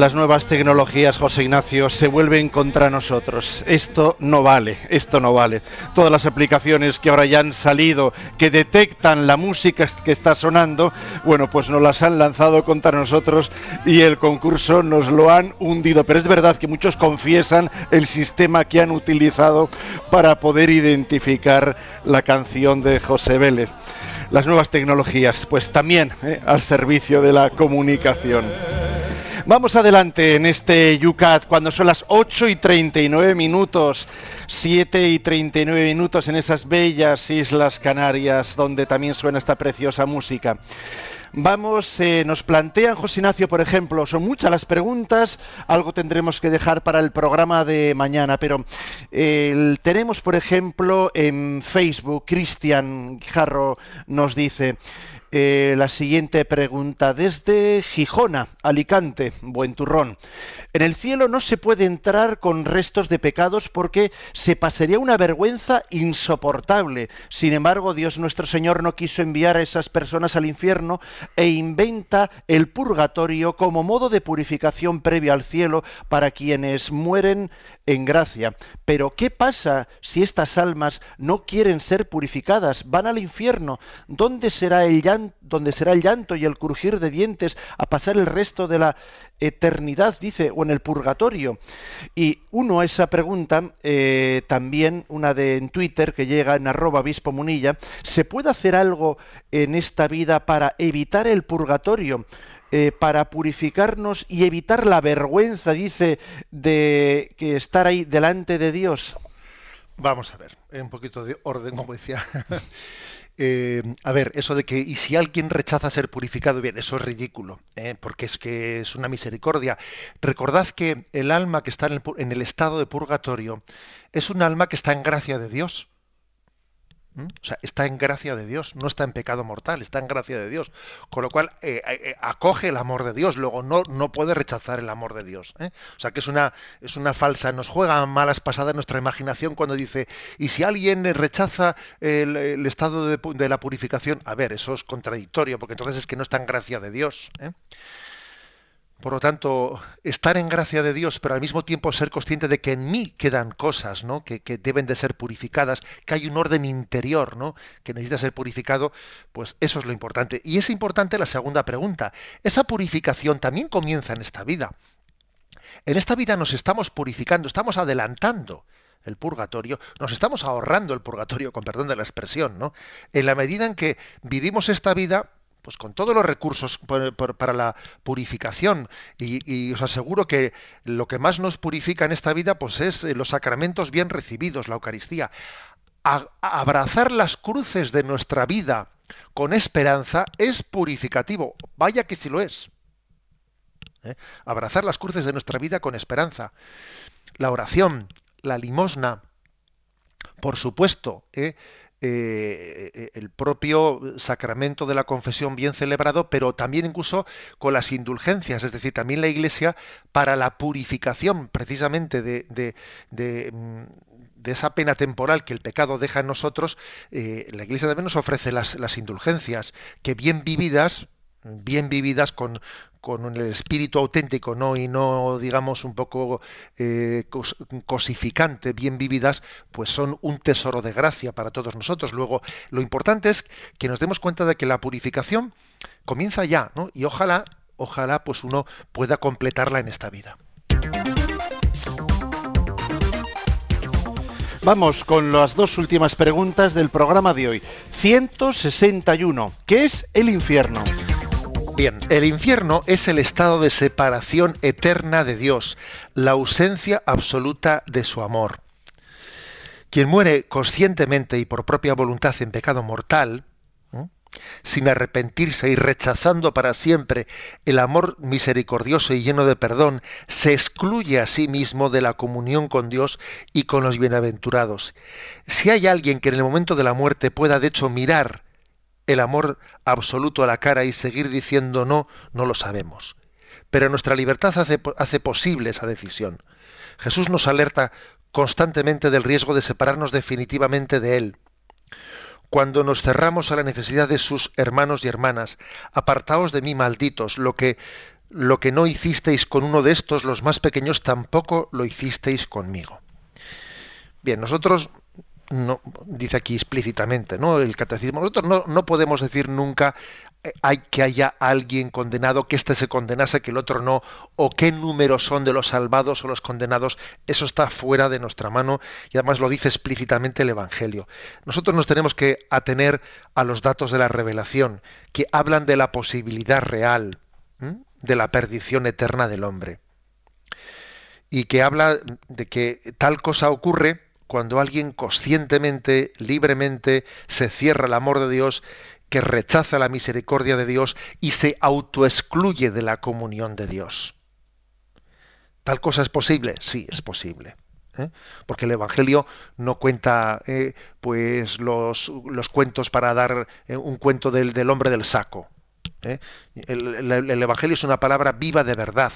Las nuevas tecnologías, José Ignacio, se vuelven contra nosotros. Esto no vale, esto no vale. Todas las aplicaciones que ahora ya han salido, que detectan la música que está sonando, bueno, pues nos las han lanzado contra nosotros y el concurso nos lo han hundido. Pero es verdad que muchos confiesan el sistema que han utilizado para poder identificar la canción de José Vélez. Las nuevas tecnologías, pues también eh, al servicio de la comunicación. Vamos adelante en este Yucat cuando son las 8 y 39 minutos, 7 y 39 minutos en esas bellas Islas Canarias donde también suena esta preciosa música. Vamos, eh, nos plantean, José Ignacio, por ejemplo, son muchas las preguntas, algo tendremos que dejar para el programa de mañana, pero tenemos, por ejemplo, en Facebook, Cristian Jarro nos dice, Eh, la siguiente pregunta desde Gijona, Alicante, buen turrón. En el cielo no se puede entrar con restos de pecados porque se pasaría una vergüenza insoportable. Sin embargo, Dios nuestro Señor no quiso enviar a esas personas al infierno e inventa el purgatorio como modo de purificación previa al cielo para quienes mueren en gracia. Pero ¿qué pasa si estas almas no quieren ser purificadas? Van al infierno. ¿Dónde será el llanto, dónde será el llanto y el crujir de dientes a pasar el resto de la eternidad, dice, o en el purgatorio? Y uno a esa pregunta, eh, también una de en Twitter que llega en arroba obispo munilla, ¿se puede hacer algo en esta vida para evitar el purgatorio? Eh, para purificarnos y evitar la vergüenza, dice, de que estar ahí delante de Dios? Vamos a ver, un poquito de orden, como decía. Eh, a ver, eso de que, y si alguien rechaza ser purificado, bien, eso es ridículo, ¿eh? porque es que es una misericordia. Recordad que el alma que está en el, en el estado de purgatorio es un alma que está en gracia de Dios. ¿Mm? O sea, está en gracia de Dios, no está en pecado mortal, está en gracia de Dios. Con lo cual, eh, eh, eh, acoge el amor de Dios, luego no, no puede rechazar el amor de Dios. O sea, que es una, es una falsa, nos juega malas pasadas nuestra imaginación cuando dice, y si alguien rechaza el, estado de, de, la purificación, a ver, eso es contradictorio, porque entonces es que no está en gracia de Dios. Por lo tanto, estar en gracia de Dios, pero al mismo tiempo ser consciente de que en mí quedan cosas, ¿no? Que, deben de ser purificadas, que hay un orden interior, ¿no? Que necesita ser purificado, pues eso es lo importante. Y es importante la segunda pregunta. Esa purificación también comienza en esta vida. En esta vida nos estamos purificando, estamos adelantando el purgatorio, nos estamos ahorrando el purgatorio, con perdón de la expresión, ¿no? En la medida en que vivimos esta vida pues con todos los recursos para la purificación y, os aseguro que lo que más nos purifica en esta vida pues es eh, los sacramentos bien recibidos, la Eucaristía. abrazar las cruces de nuestra vida con esperanza es purificativo, vaya que sí lo es. ¿eh? Abrazar las cruces de nuestra vida con esperanza. La oración, la limosna, por supuesto, ¿eh? Eh, eh, el propio sacramento de la confesión bien celebrado, pero también incluso con las indulgencias, es decir, también la Iglesia para la purificación precisamente de, de, mm, esa pena temporal que el pecado deja en nosotros, eh, la Iglesia también nos ofrece las, las indulgencias, que bien vividas, bien vividas con, con el espíritu auténtico, ¿no? Y no, digamos, un poco eh, cosificante, bien vividas, pues son un tesoro de gracia para todos nosotros. Luego, lo importante es que nos demos cuenta de que la purificación comienza ya, ¿no? Y ojalá, ojalá, pues uno pueda completarla en esta vida. Vamos con las dos últimas preguntas del programa de hoy. 161. ¿Qué es el infierno? Bien, el infierno es el estado de separación eterna de Dios, la ausencia absoluta de su amor. Quien muere conscientemente y por propia voluntad en pecado mortal, sin arrepentirse y rechazando para siempre el amor misericordioso y lleno de perdón, se excluye a sí mismo de la comunión con Dios y con los bienaventurados. Si hay alguien que en el momento de la muerte pueda de hecho mirar el amor absoluto a la cara y seguir diciendo no, no lo sabemos. Pero nuestra libertad hace, posible esa decisión. Jesús nos alerta constantemente del riesgo de separarnos definitivamente de Él. Cuando nos cerramos a la necesidad de sus hermanos y hermanas, apartaos de mí, malditos, lo que, lo que no hicisteis con uno de estos, los más pequeños, tampoco lo hicisteis conmigo. Bien, nosotros no dice aquí explícitamente, ¿no? El catecismo. Nosotros no, no podemos decir nunca eh, hay que haya alguien condenado, que éste se condenase, que el otro no, o qué números son de los salvados o los condenados, eso está fuera de nuestra mano y además lo dice explícitamente el Evangelio. Nosotros nos tenemos que atener a los datos de la revelación, que hablan de la posibilidad real de la perdición eterna del hombre. Y que habla de que tal cosa ocurre cuando alguien conscientemente, libremente, se cierra el amor de Dios, que rechaza la misericordia de Dios y se autoexcluye de la comunión de Dios. ¿Tal cosa es posible? Sí, es posible. ¿eh? porque el Evangelio no cuenta eh, pues los, los, cuentos para dar eh, un cuento del, del, hombre del saco. El, el, el, Evangelio es una palabra viva de verdad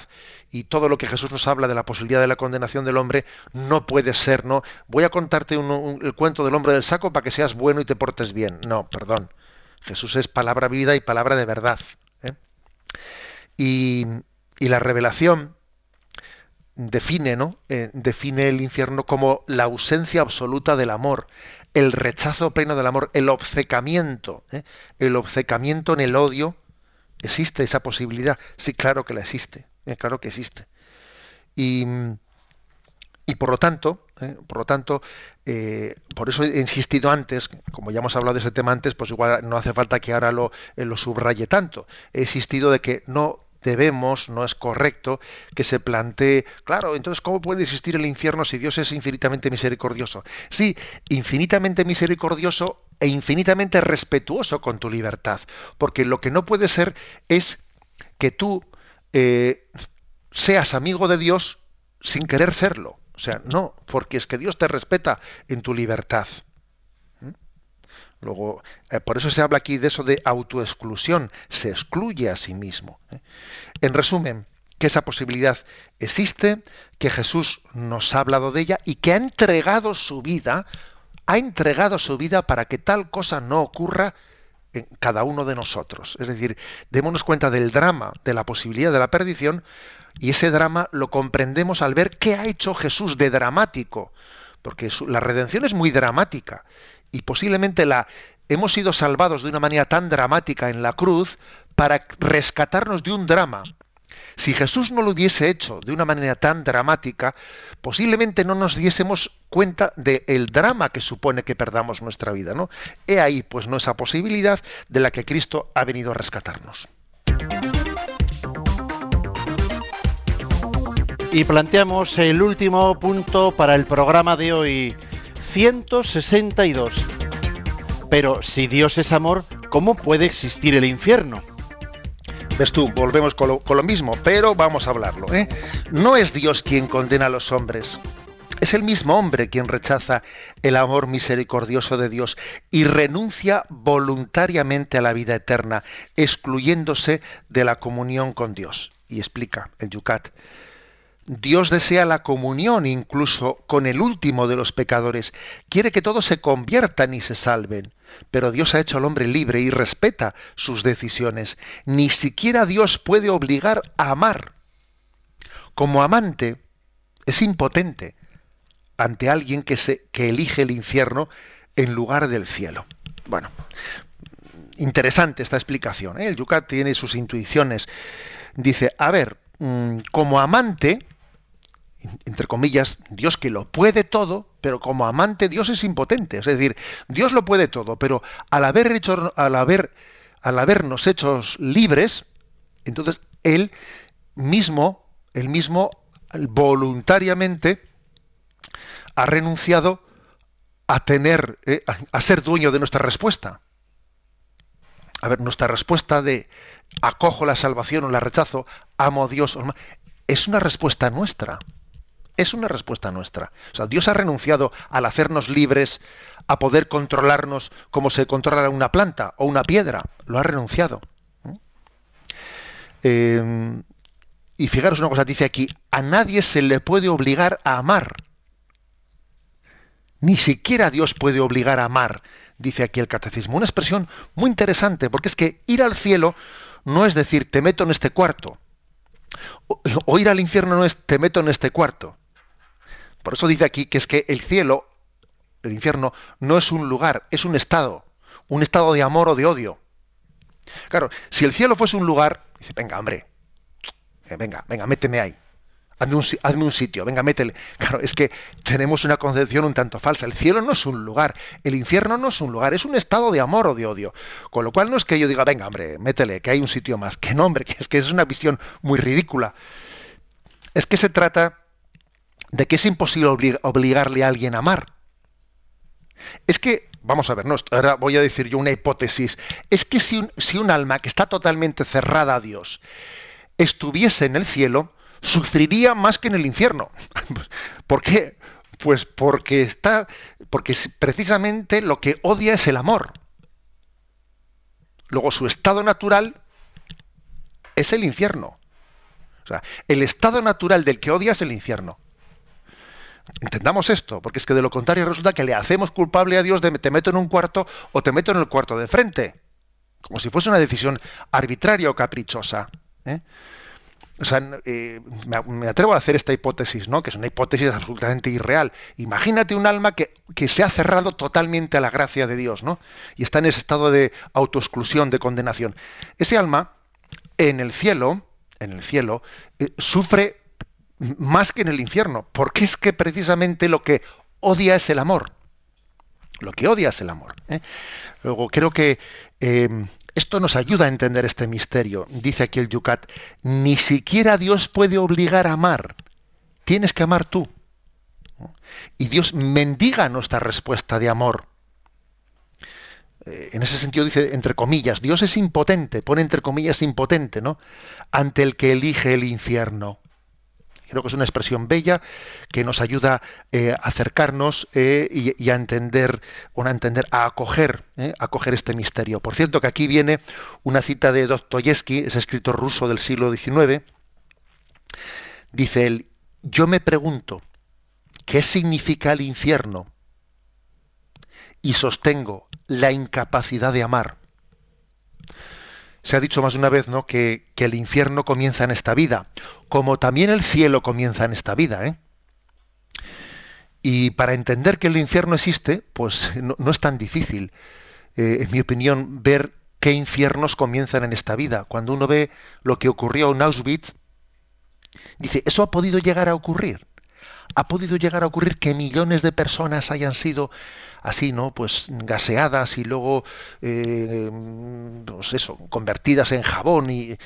y todo lo que Jesús nos habla de la posibilidad de la condenación del hombre no puede ser, no, voy a contarte el cuento del hombre del saco para que seas bueno y te portes bien. No, perdón. Jesús es palabra vida y palabra de verdad. Y, y la revelación define, ¿no? Eh, define el infierno como la ausencia absoluta del amor, el rechazo pleno del amor, el obcecamiento, ¿eh? el obcecamiento en el odio. ¿Existe esa posibilidad? Sí, claro que la existe, ¿eh? claro que existe. Y, y por lo tanto, ¿eh? por lo tanto, por eso he insistido antes, como ya hemos hablado de ese tema antes, pues igual no hace falta que ahora lo subraye tanto. He insistido de que no debemos, no es correcto que se plantee, claro, entonces ¿cómo puede existir el infierno si Dios es infinitamente misericordioso? Sí, infinitamente misericordioso e infinitamente respetuoso con tu libertad, porque lo que no puede ser es que tú eh, seas amigo de Dios sin querer serlo. O sea, no, porque es que Dios te respeta en tu libertad. Luego, eh, por eso se habla aquí de eso de autoexclusión, se excluye a sí mismo. ¿eh? En resumen, que esa posibilidad existe, que Jesús nos ha hablado de ella y que ha entregado su vida, ha entregado su vida para que tal cosa no ocurra en cada uno de nosotros. Es decir, démonos cuenta del drama, de la posibilidad de la perdición, y ese drama lo comprendemos al ver qué ha hecho Jesús de dramático, porque la redención es muy dramática y posiblemente la hemos sido salvados de una manera tan dramática en la cruz para rescatarnos de un drama. Si Jesús no lo hubiese hecho de una manera tan dramática, posiblemente no nos diésemos cuenta del drama que supone que perdamos nuestra vida. ¿no? He ahí, pues, no esa posibilidad de la que Cristo ha venido a rescatarnos. Y planteamos el último punto para el programa de hoy. 162. Pero si Dios es amor, ¿cómo puede existir el infierno? Ves tú, volvemos con lo, mismo, pero vamos a hablarlo. ¿eh? No es Dios quien condena a los hombres. Es el mismo hombre quien rechaza el amor misericordioso de Dios y renuncia voluntariamente a la vida eterna, excluyéndose de la comunión con Dios. Y explica el Yucat. Dios desea la comunión incluso con el último de los pecadores. Quiere que todos se conviertan y se salven. Pero Dios ha hecho al hombre libre y respeta sus decisiones. Ni siquiera Dios puede obligar a amar. Como amante, es impotente ante alguien que, se, que elige el infierno en lugar del cielo. Bueno, interesante esta explicación. ¿eh? El Yucat tiene sus intuiciones. Dice, a ver, mm, como amante, entre comillas, Dios que lo puede todo, pero como amante Dios es impotente. Es decir, Dios lo puede todo, pero al haber hecho, al haber, al habernos hechos libres, entonces Él mismo, él mismo voluntariamente ha renunciado a tener, eh, a ser dueño de nuestra respuesta. A ver, nuestra respuesta de acojo la salvación o la rechazo, amo a Dios, es una respuesta nuestra. Es una respuesta nuestra. O sea, Dios ha renunciado al hacernos libres, a poder controlarnos como se controla una planta o una piedra. Lo ha renunciado. Eh, y fijaros una cosa, dice aquí, a nadie se le puede obligar a amar. Ni siquiera Dios puede obligar a amar, dice aquí el catecismo. Una expresión muy interesante, porque es que ir al cielo no es decir, te meto en este cuarto. O, o ir al infierno no es, te meto en este cuarto. Por eso dice aquí que es que el cielo, el infierno, no es un lugar, es un estado, un estado de amor o de odio. Claro, si el cielo fuese un lugar, dice, venga, hombre, eh, venga, venga, méteme ahí. Hazme un, hazme un, sitio, venga, métele. [laughs] Claro, es que tenemos una concepción un tanto falsa. El cielo no es un lugar, el infierno no es un lugar, es un estado de amor o de odio. Con lo cual no es que yo diga, venga, hombre, métele, que hay un sitio más. [laughs] Que no, hombre, que es que es una visión muy ridícula. Es que se trata de que es imposible obligarle a alguien a amar. Es que, vamos a ver, ahora voy a decir yo una hipótesis, es que si un, si un alma que está totalmente cerrada a Dios estuviese en el cielo, sufriría más que en el infierno. [laughs] ¿Por qué? Pues porque está, porque precisamente lo que odia es el amor. Luego su estado natural es el infierno. O sea, el estado natural del que odia es el infierno. Entendamos esto, porque es que de lo contrario resulta que le hacemos culpable a Dios de te meto en un cuarto o te meto en el cuarto de frente, como si fuese una decisión arbitraria o caprichosa. ¿eh? O sea, eh, me, atrevo a hacer esta hipótesis, ¿no? Que es una hipótesis absolutamente irreal. Imagínate un alma que, se ha cerrado totalmente a la gracia de Dios, ¿no? Y está en ese estado de autoexclusión, de condenación. Ese alma, en el cielo, en el cielo, eh, sufre más que en el infierno, porque es que precisamente lo que odia es el amor. Lo que odia es el amor. ¿eh? Luego, creo que esto nos ayuda a entender este misterio. Dice aquí el Yucat, ni siquiera Dios puede obligar a amar. Tienes que amar tú. Y Dios mendiga nuestra respuesta de amor. Eh, en ese sentido dice, entre comillas, Dios es impotente, pone entre comillas impotente, ¿no? Ante el que elige el infierno. Creo que es una expresión bella que nos ayuda eh, a acercarnos eh, y, a entender, o a entender, a acoger, eh, a acoger este misterio. Por cierto, que aquí viene una cita de Dostoyevsky, ese escritor ruso del siglo XIX. Dice él: Yo me pregunto qué significa el infierno y sostengo la incapacidad de amar. Se ha dicho más de una vez ¿no? que, el infierno comienza en esta vida, como también el cielo comienza en esta vida. ¿eh? Y para entender que el infierno existe, pues [laughs] no, es tan difícil, eh, en mi opinión, ver qué infiernos comienzan en esta vida. Cuando uno ve lo que ocurrió en Auschwitz, dice, ¿eso ha podido llegar a ocurrir? ¿Ha podido llegar a ocurrir que millones de personas hayan sido así, ¿no? Pues gaseadas y luego, eh, pues eso, convertidas en jabón y,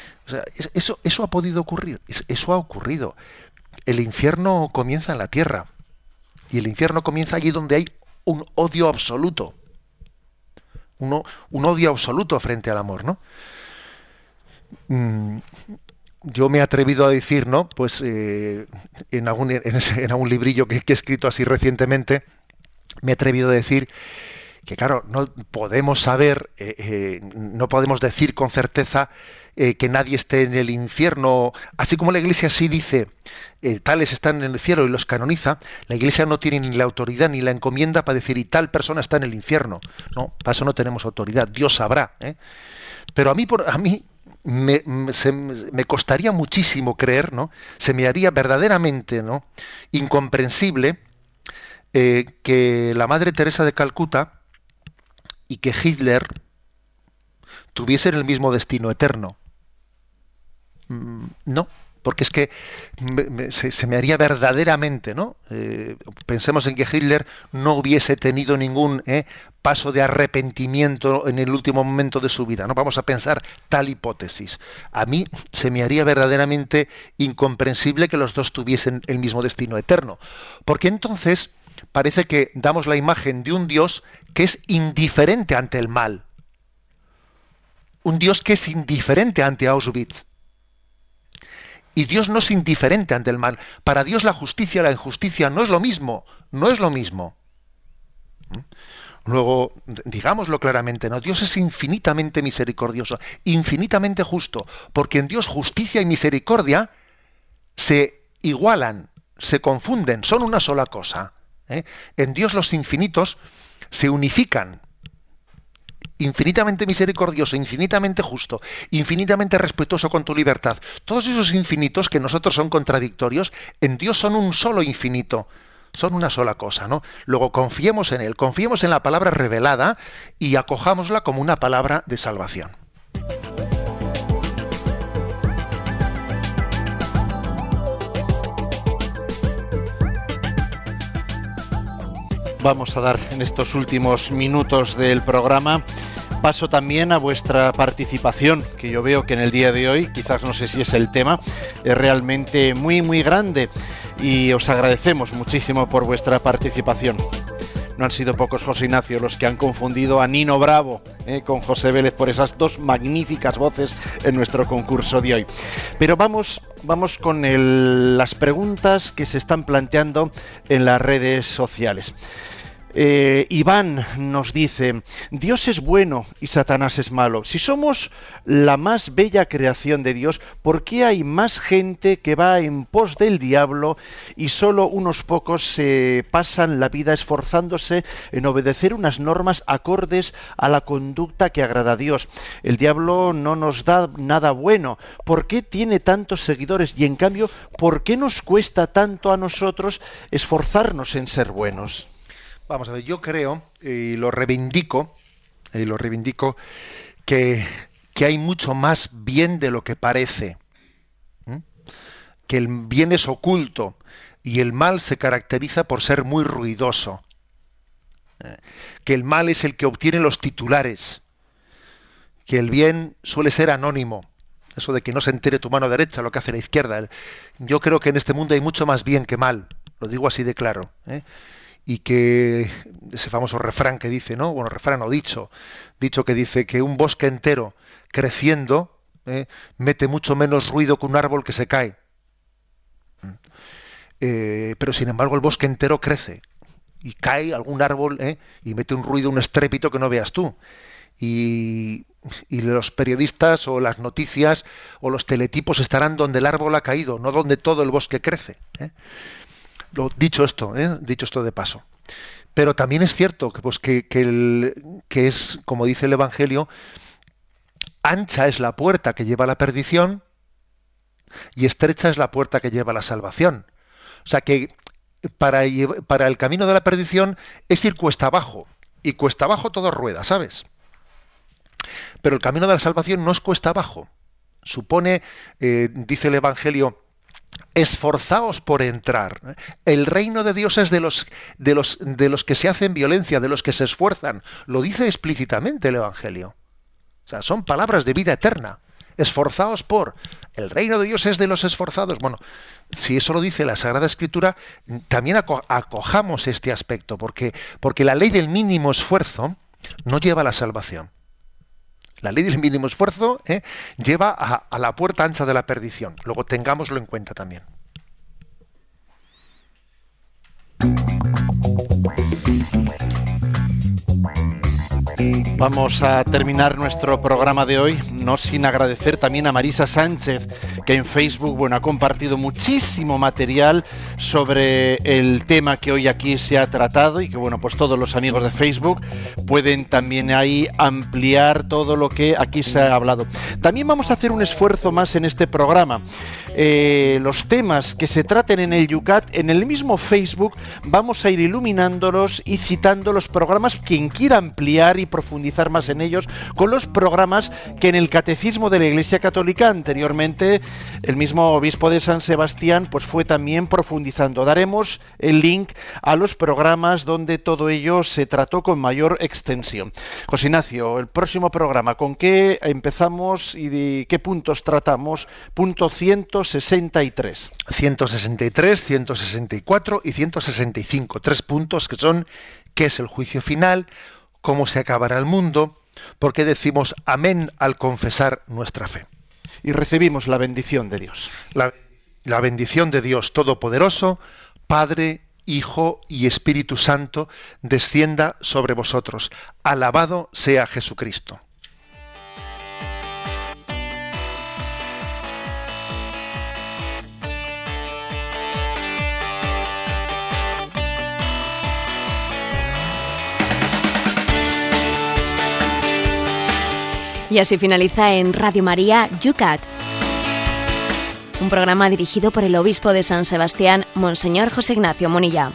eso, eso ha podido ocurrir, eso ha ocurrido. El infierno comienza en la tierra y el infierno comienza allí donde hay un odio absoluto, Uno, un odio absoluto frente al amor, ¿no? Mm, yo me he atrevido a decir, ¿no? Pues eh, en, algún, en, algún librillo que, he escrito así recientemente, me he atrevido a decir que claro, no podemos saber, eh, eh, no podemos decir con certeza eh, que nadie esté en el infierno, así como la Iglesia sí dice, tales están en el cielo y los canoniza, la Iglesia no tiene ni la autoridad ni la encomienda para decir y tal persona está en el infierno. No, para eso no tenemos autoridad, Dios sabrá. Pero a mí, por, a mí me, me, costaría muchísimo creer, ¿no? Se me haría verdaderamente, ¿no? Incomprensible eh, que la Madre Teresa de Calcuta y que Hitler tuviesen el mismo destino eterno. Mm, no, porque es que se, me haría verdaderamente, ¿no? Eh, pensemos en que Hitler no hubiese tenido ningún eh, paso de arrepentimiento en el último momento de su vida, ¿no? Vamos a pensar tal hipótesis. A mí se me haría verdaderamente incomprensible que los dos tuviesen el mismo destino eterno, porque entonces parece que damos la imagen de un Dios que es indiferente ante el mal. Un Dios que es indiferente ante Auschwitz. Y Dios no es indiferente ante el mal. Para Dios la justicia y la injusticia no es lo mismo. No es lo mismo. ¿Mm? Luego, digámoslo claramente, ¿no? Dios es infinitamente misericordioso, infinitamente justo, porque en Dios justicia y misericordia se igualan, se confunden, son una sola cosa. ¿Eh? En Dios los infinitos se unifican. Infinitamente misericordioso, infinitamente justo, infinitamente respetuoso con tu libertad. Todos esos infinitos que nosotros son contradictorios, en Dios son un solo infinito son una sola cosa, ¿no? Luego confiemos en Él, confiemos en la palabra revelada y acojámosla como una palabra de salvación. Vamos a dar en estos últimos minutos del programa paso también a vuestra participación, que yo veo que en el día de hoy, quizás no sé si es el tema, es realmente muy, muy grande y os agradecemos muchísimo por vuestra participación. no han sido pocos José Ignacio los que han confundido a Nino Bravo eh, con José Vélez por esas dos magníficas voces en nuestro concurso de hoy. Pero vamos, vamos con las preguntas que se están planteando en las redes sociales. Eh, Iván nos dice, Dios es bueno y Satanás es malo. Si somos la más bella creación de Dios, ¿por qué hay más gente que va en pos del diablo y solo unos pocos se pasan la vida esforzándose en obedecer unas normas acordes a la conducta que agrada a Dios? El diablo no nos da nada bueno. ¿Por qué tiene tantos seguidores y en cambio, por qué nos cuesta tanto a nosotros esforzarnos en ser buenos? Vamos a ver, yo creo y lo reivindico, y lo reivindico, que, hay mucho más bien de lo que parece. Que el bien es oculto y el mal se caracteriza por ser muy ruidoso. ¿eh? Que el mal es el que obtiene los titulares. Que el bien suele ser anónimo. Eso de que no se entere tu mano derecha lo que hace la izquierda. Yo creo que en este mundo hay mucho más bien que mal. Lo digo así de claro. ¿eh? Y que ese famoso refrán que dice, ¿no? Bueno, refrán o dicho, dicho que dice que un bosque entero creciendo ¿eh? mete mucho menos ruido que un árbol que se cae. Eh, pero sin embargo el bosque entero crece y cae algún árbol ¿eh? y mete un ruido, un estrépito que no veas tú. Y, y los periodistas o las noticias o los teletipos estarán donde el árbol ha caído, no donde todo el bosque crece dicho esto, ¿eh? dicho esto de paso. Pero también es cierto que, pues, que, que, es, como dice el Evangelio, ancha es la puerta que lleva a la perdición y estrecha es la puerta que lleva a la salvación. O sea que para, para el camino de la perdición es ir cuesta abajo. Y cuesta abajo todo rueda, ¿sabes? Pero el camino de la salvación no es cuesta abajo. Supone, eh, dice el Evangelio, esforzaos por entrar. El reino de Dios es de los, de, los, de los que se hacen violencia, de los que se esfuerzan. Lo dice explícitamente el Evangelio. O sea, son palabras de vida eterna. Esforzaos por. El reino de Dios es de los esforzados. Bueno, si eso lo dice la Sagrada Escritura, también acojamos este aspecto, porque, porque la ley del mínimo esfuerzo no lleva a la salvación. La ley del mínimo esfuerzo ¿eh? lleva a, a la puerta ancha de la perdición. Luego tengámoslo en cuenta también. Vamos a terminar nuestro programa de hoy, no sin agradecer también a Marisa Sánchez, que en Facebook bueno, ha compartido muchísimo material sobre el tema que hoy aquí se ha tratado y que bueno, pues todos los amigos de Facebook pueden también ahí ampliar todo lo que aquí se ha hablado. También vamos a hacer un esfuerzo más en este programa. Eh, los temas que se traten en el Yucat, en el mismo Facebook, vamos a ir iluminándolos y citando los programas. Quien quiera ampliar y más en ellos, con los programas que en el Catecismo de la Iglesia Católica anteriormente el mismo obispo de San Sebastián pues fue también profundizando. Daremos el link a los programas donde todo ello se trató con mayor extensión. José Ignacio, el próximo programa, ¿con qué empezamos y de qué puntos tratamos? Punto 163. 163, 164 y 165. Tres puntos que son qué es el juicio final, cómo se acabará el mundo, porque decimos amén al confesar nuestra fe. Y recibimos la bendición de Dios. La, la bendición de Dios Todopoderoso, Padre, Hijo y Espíritu Santo, descienda sobre vosotros. Alabado sea Jesucristo. Y así finaliza en Radio María Yucat, un programa dirigido por el obispo de San Sebastián, Monseñor José Ignacio Monilla.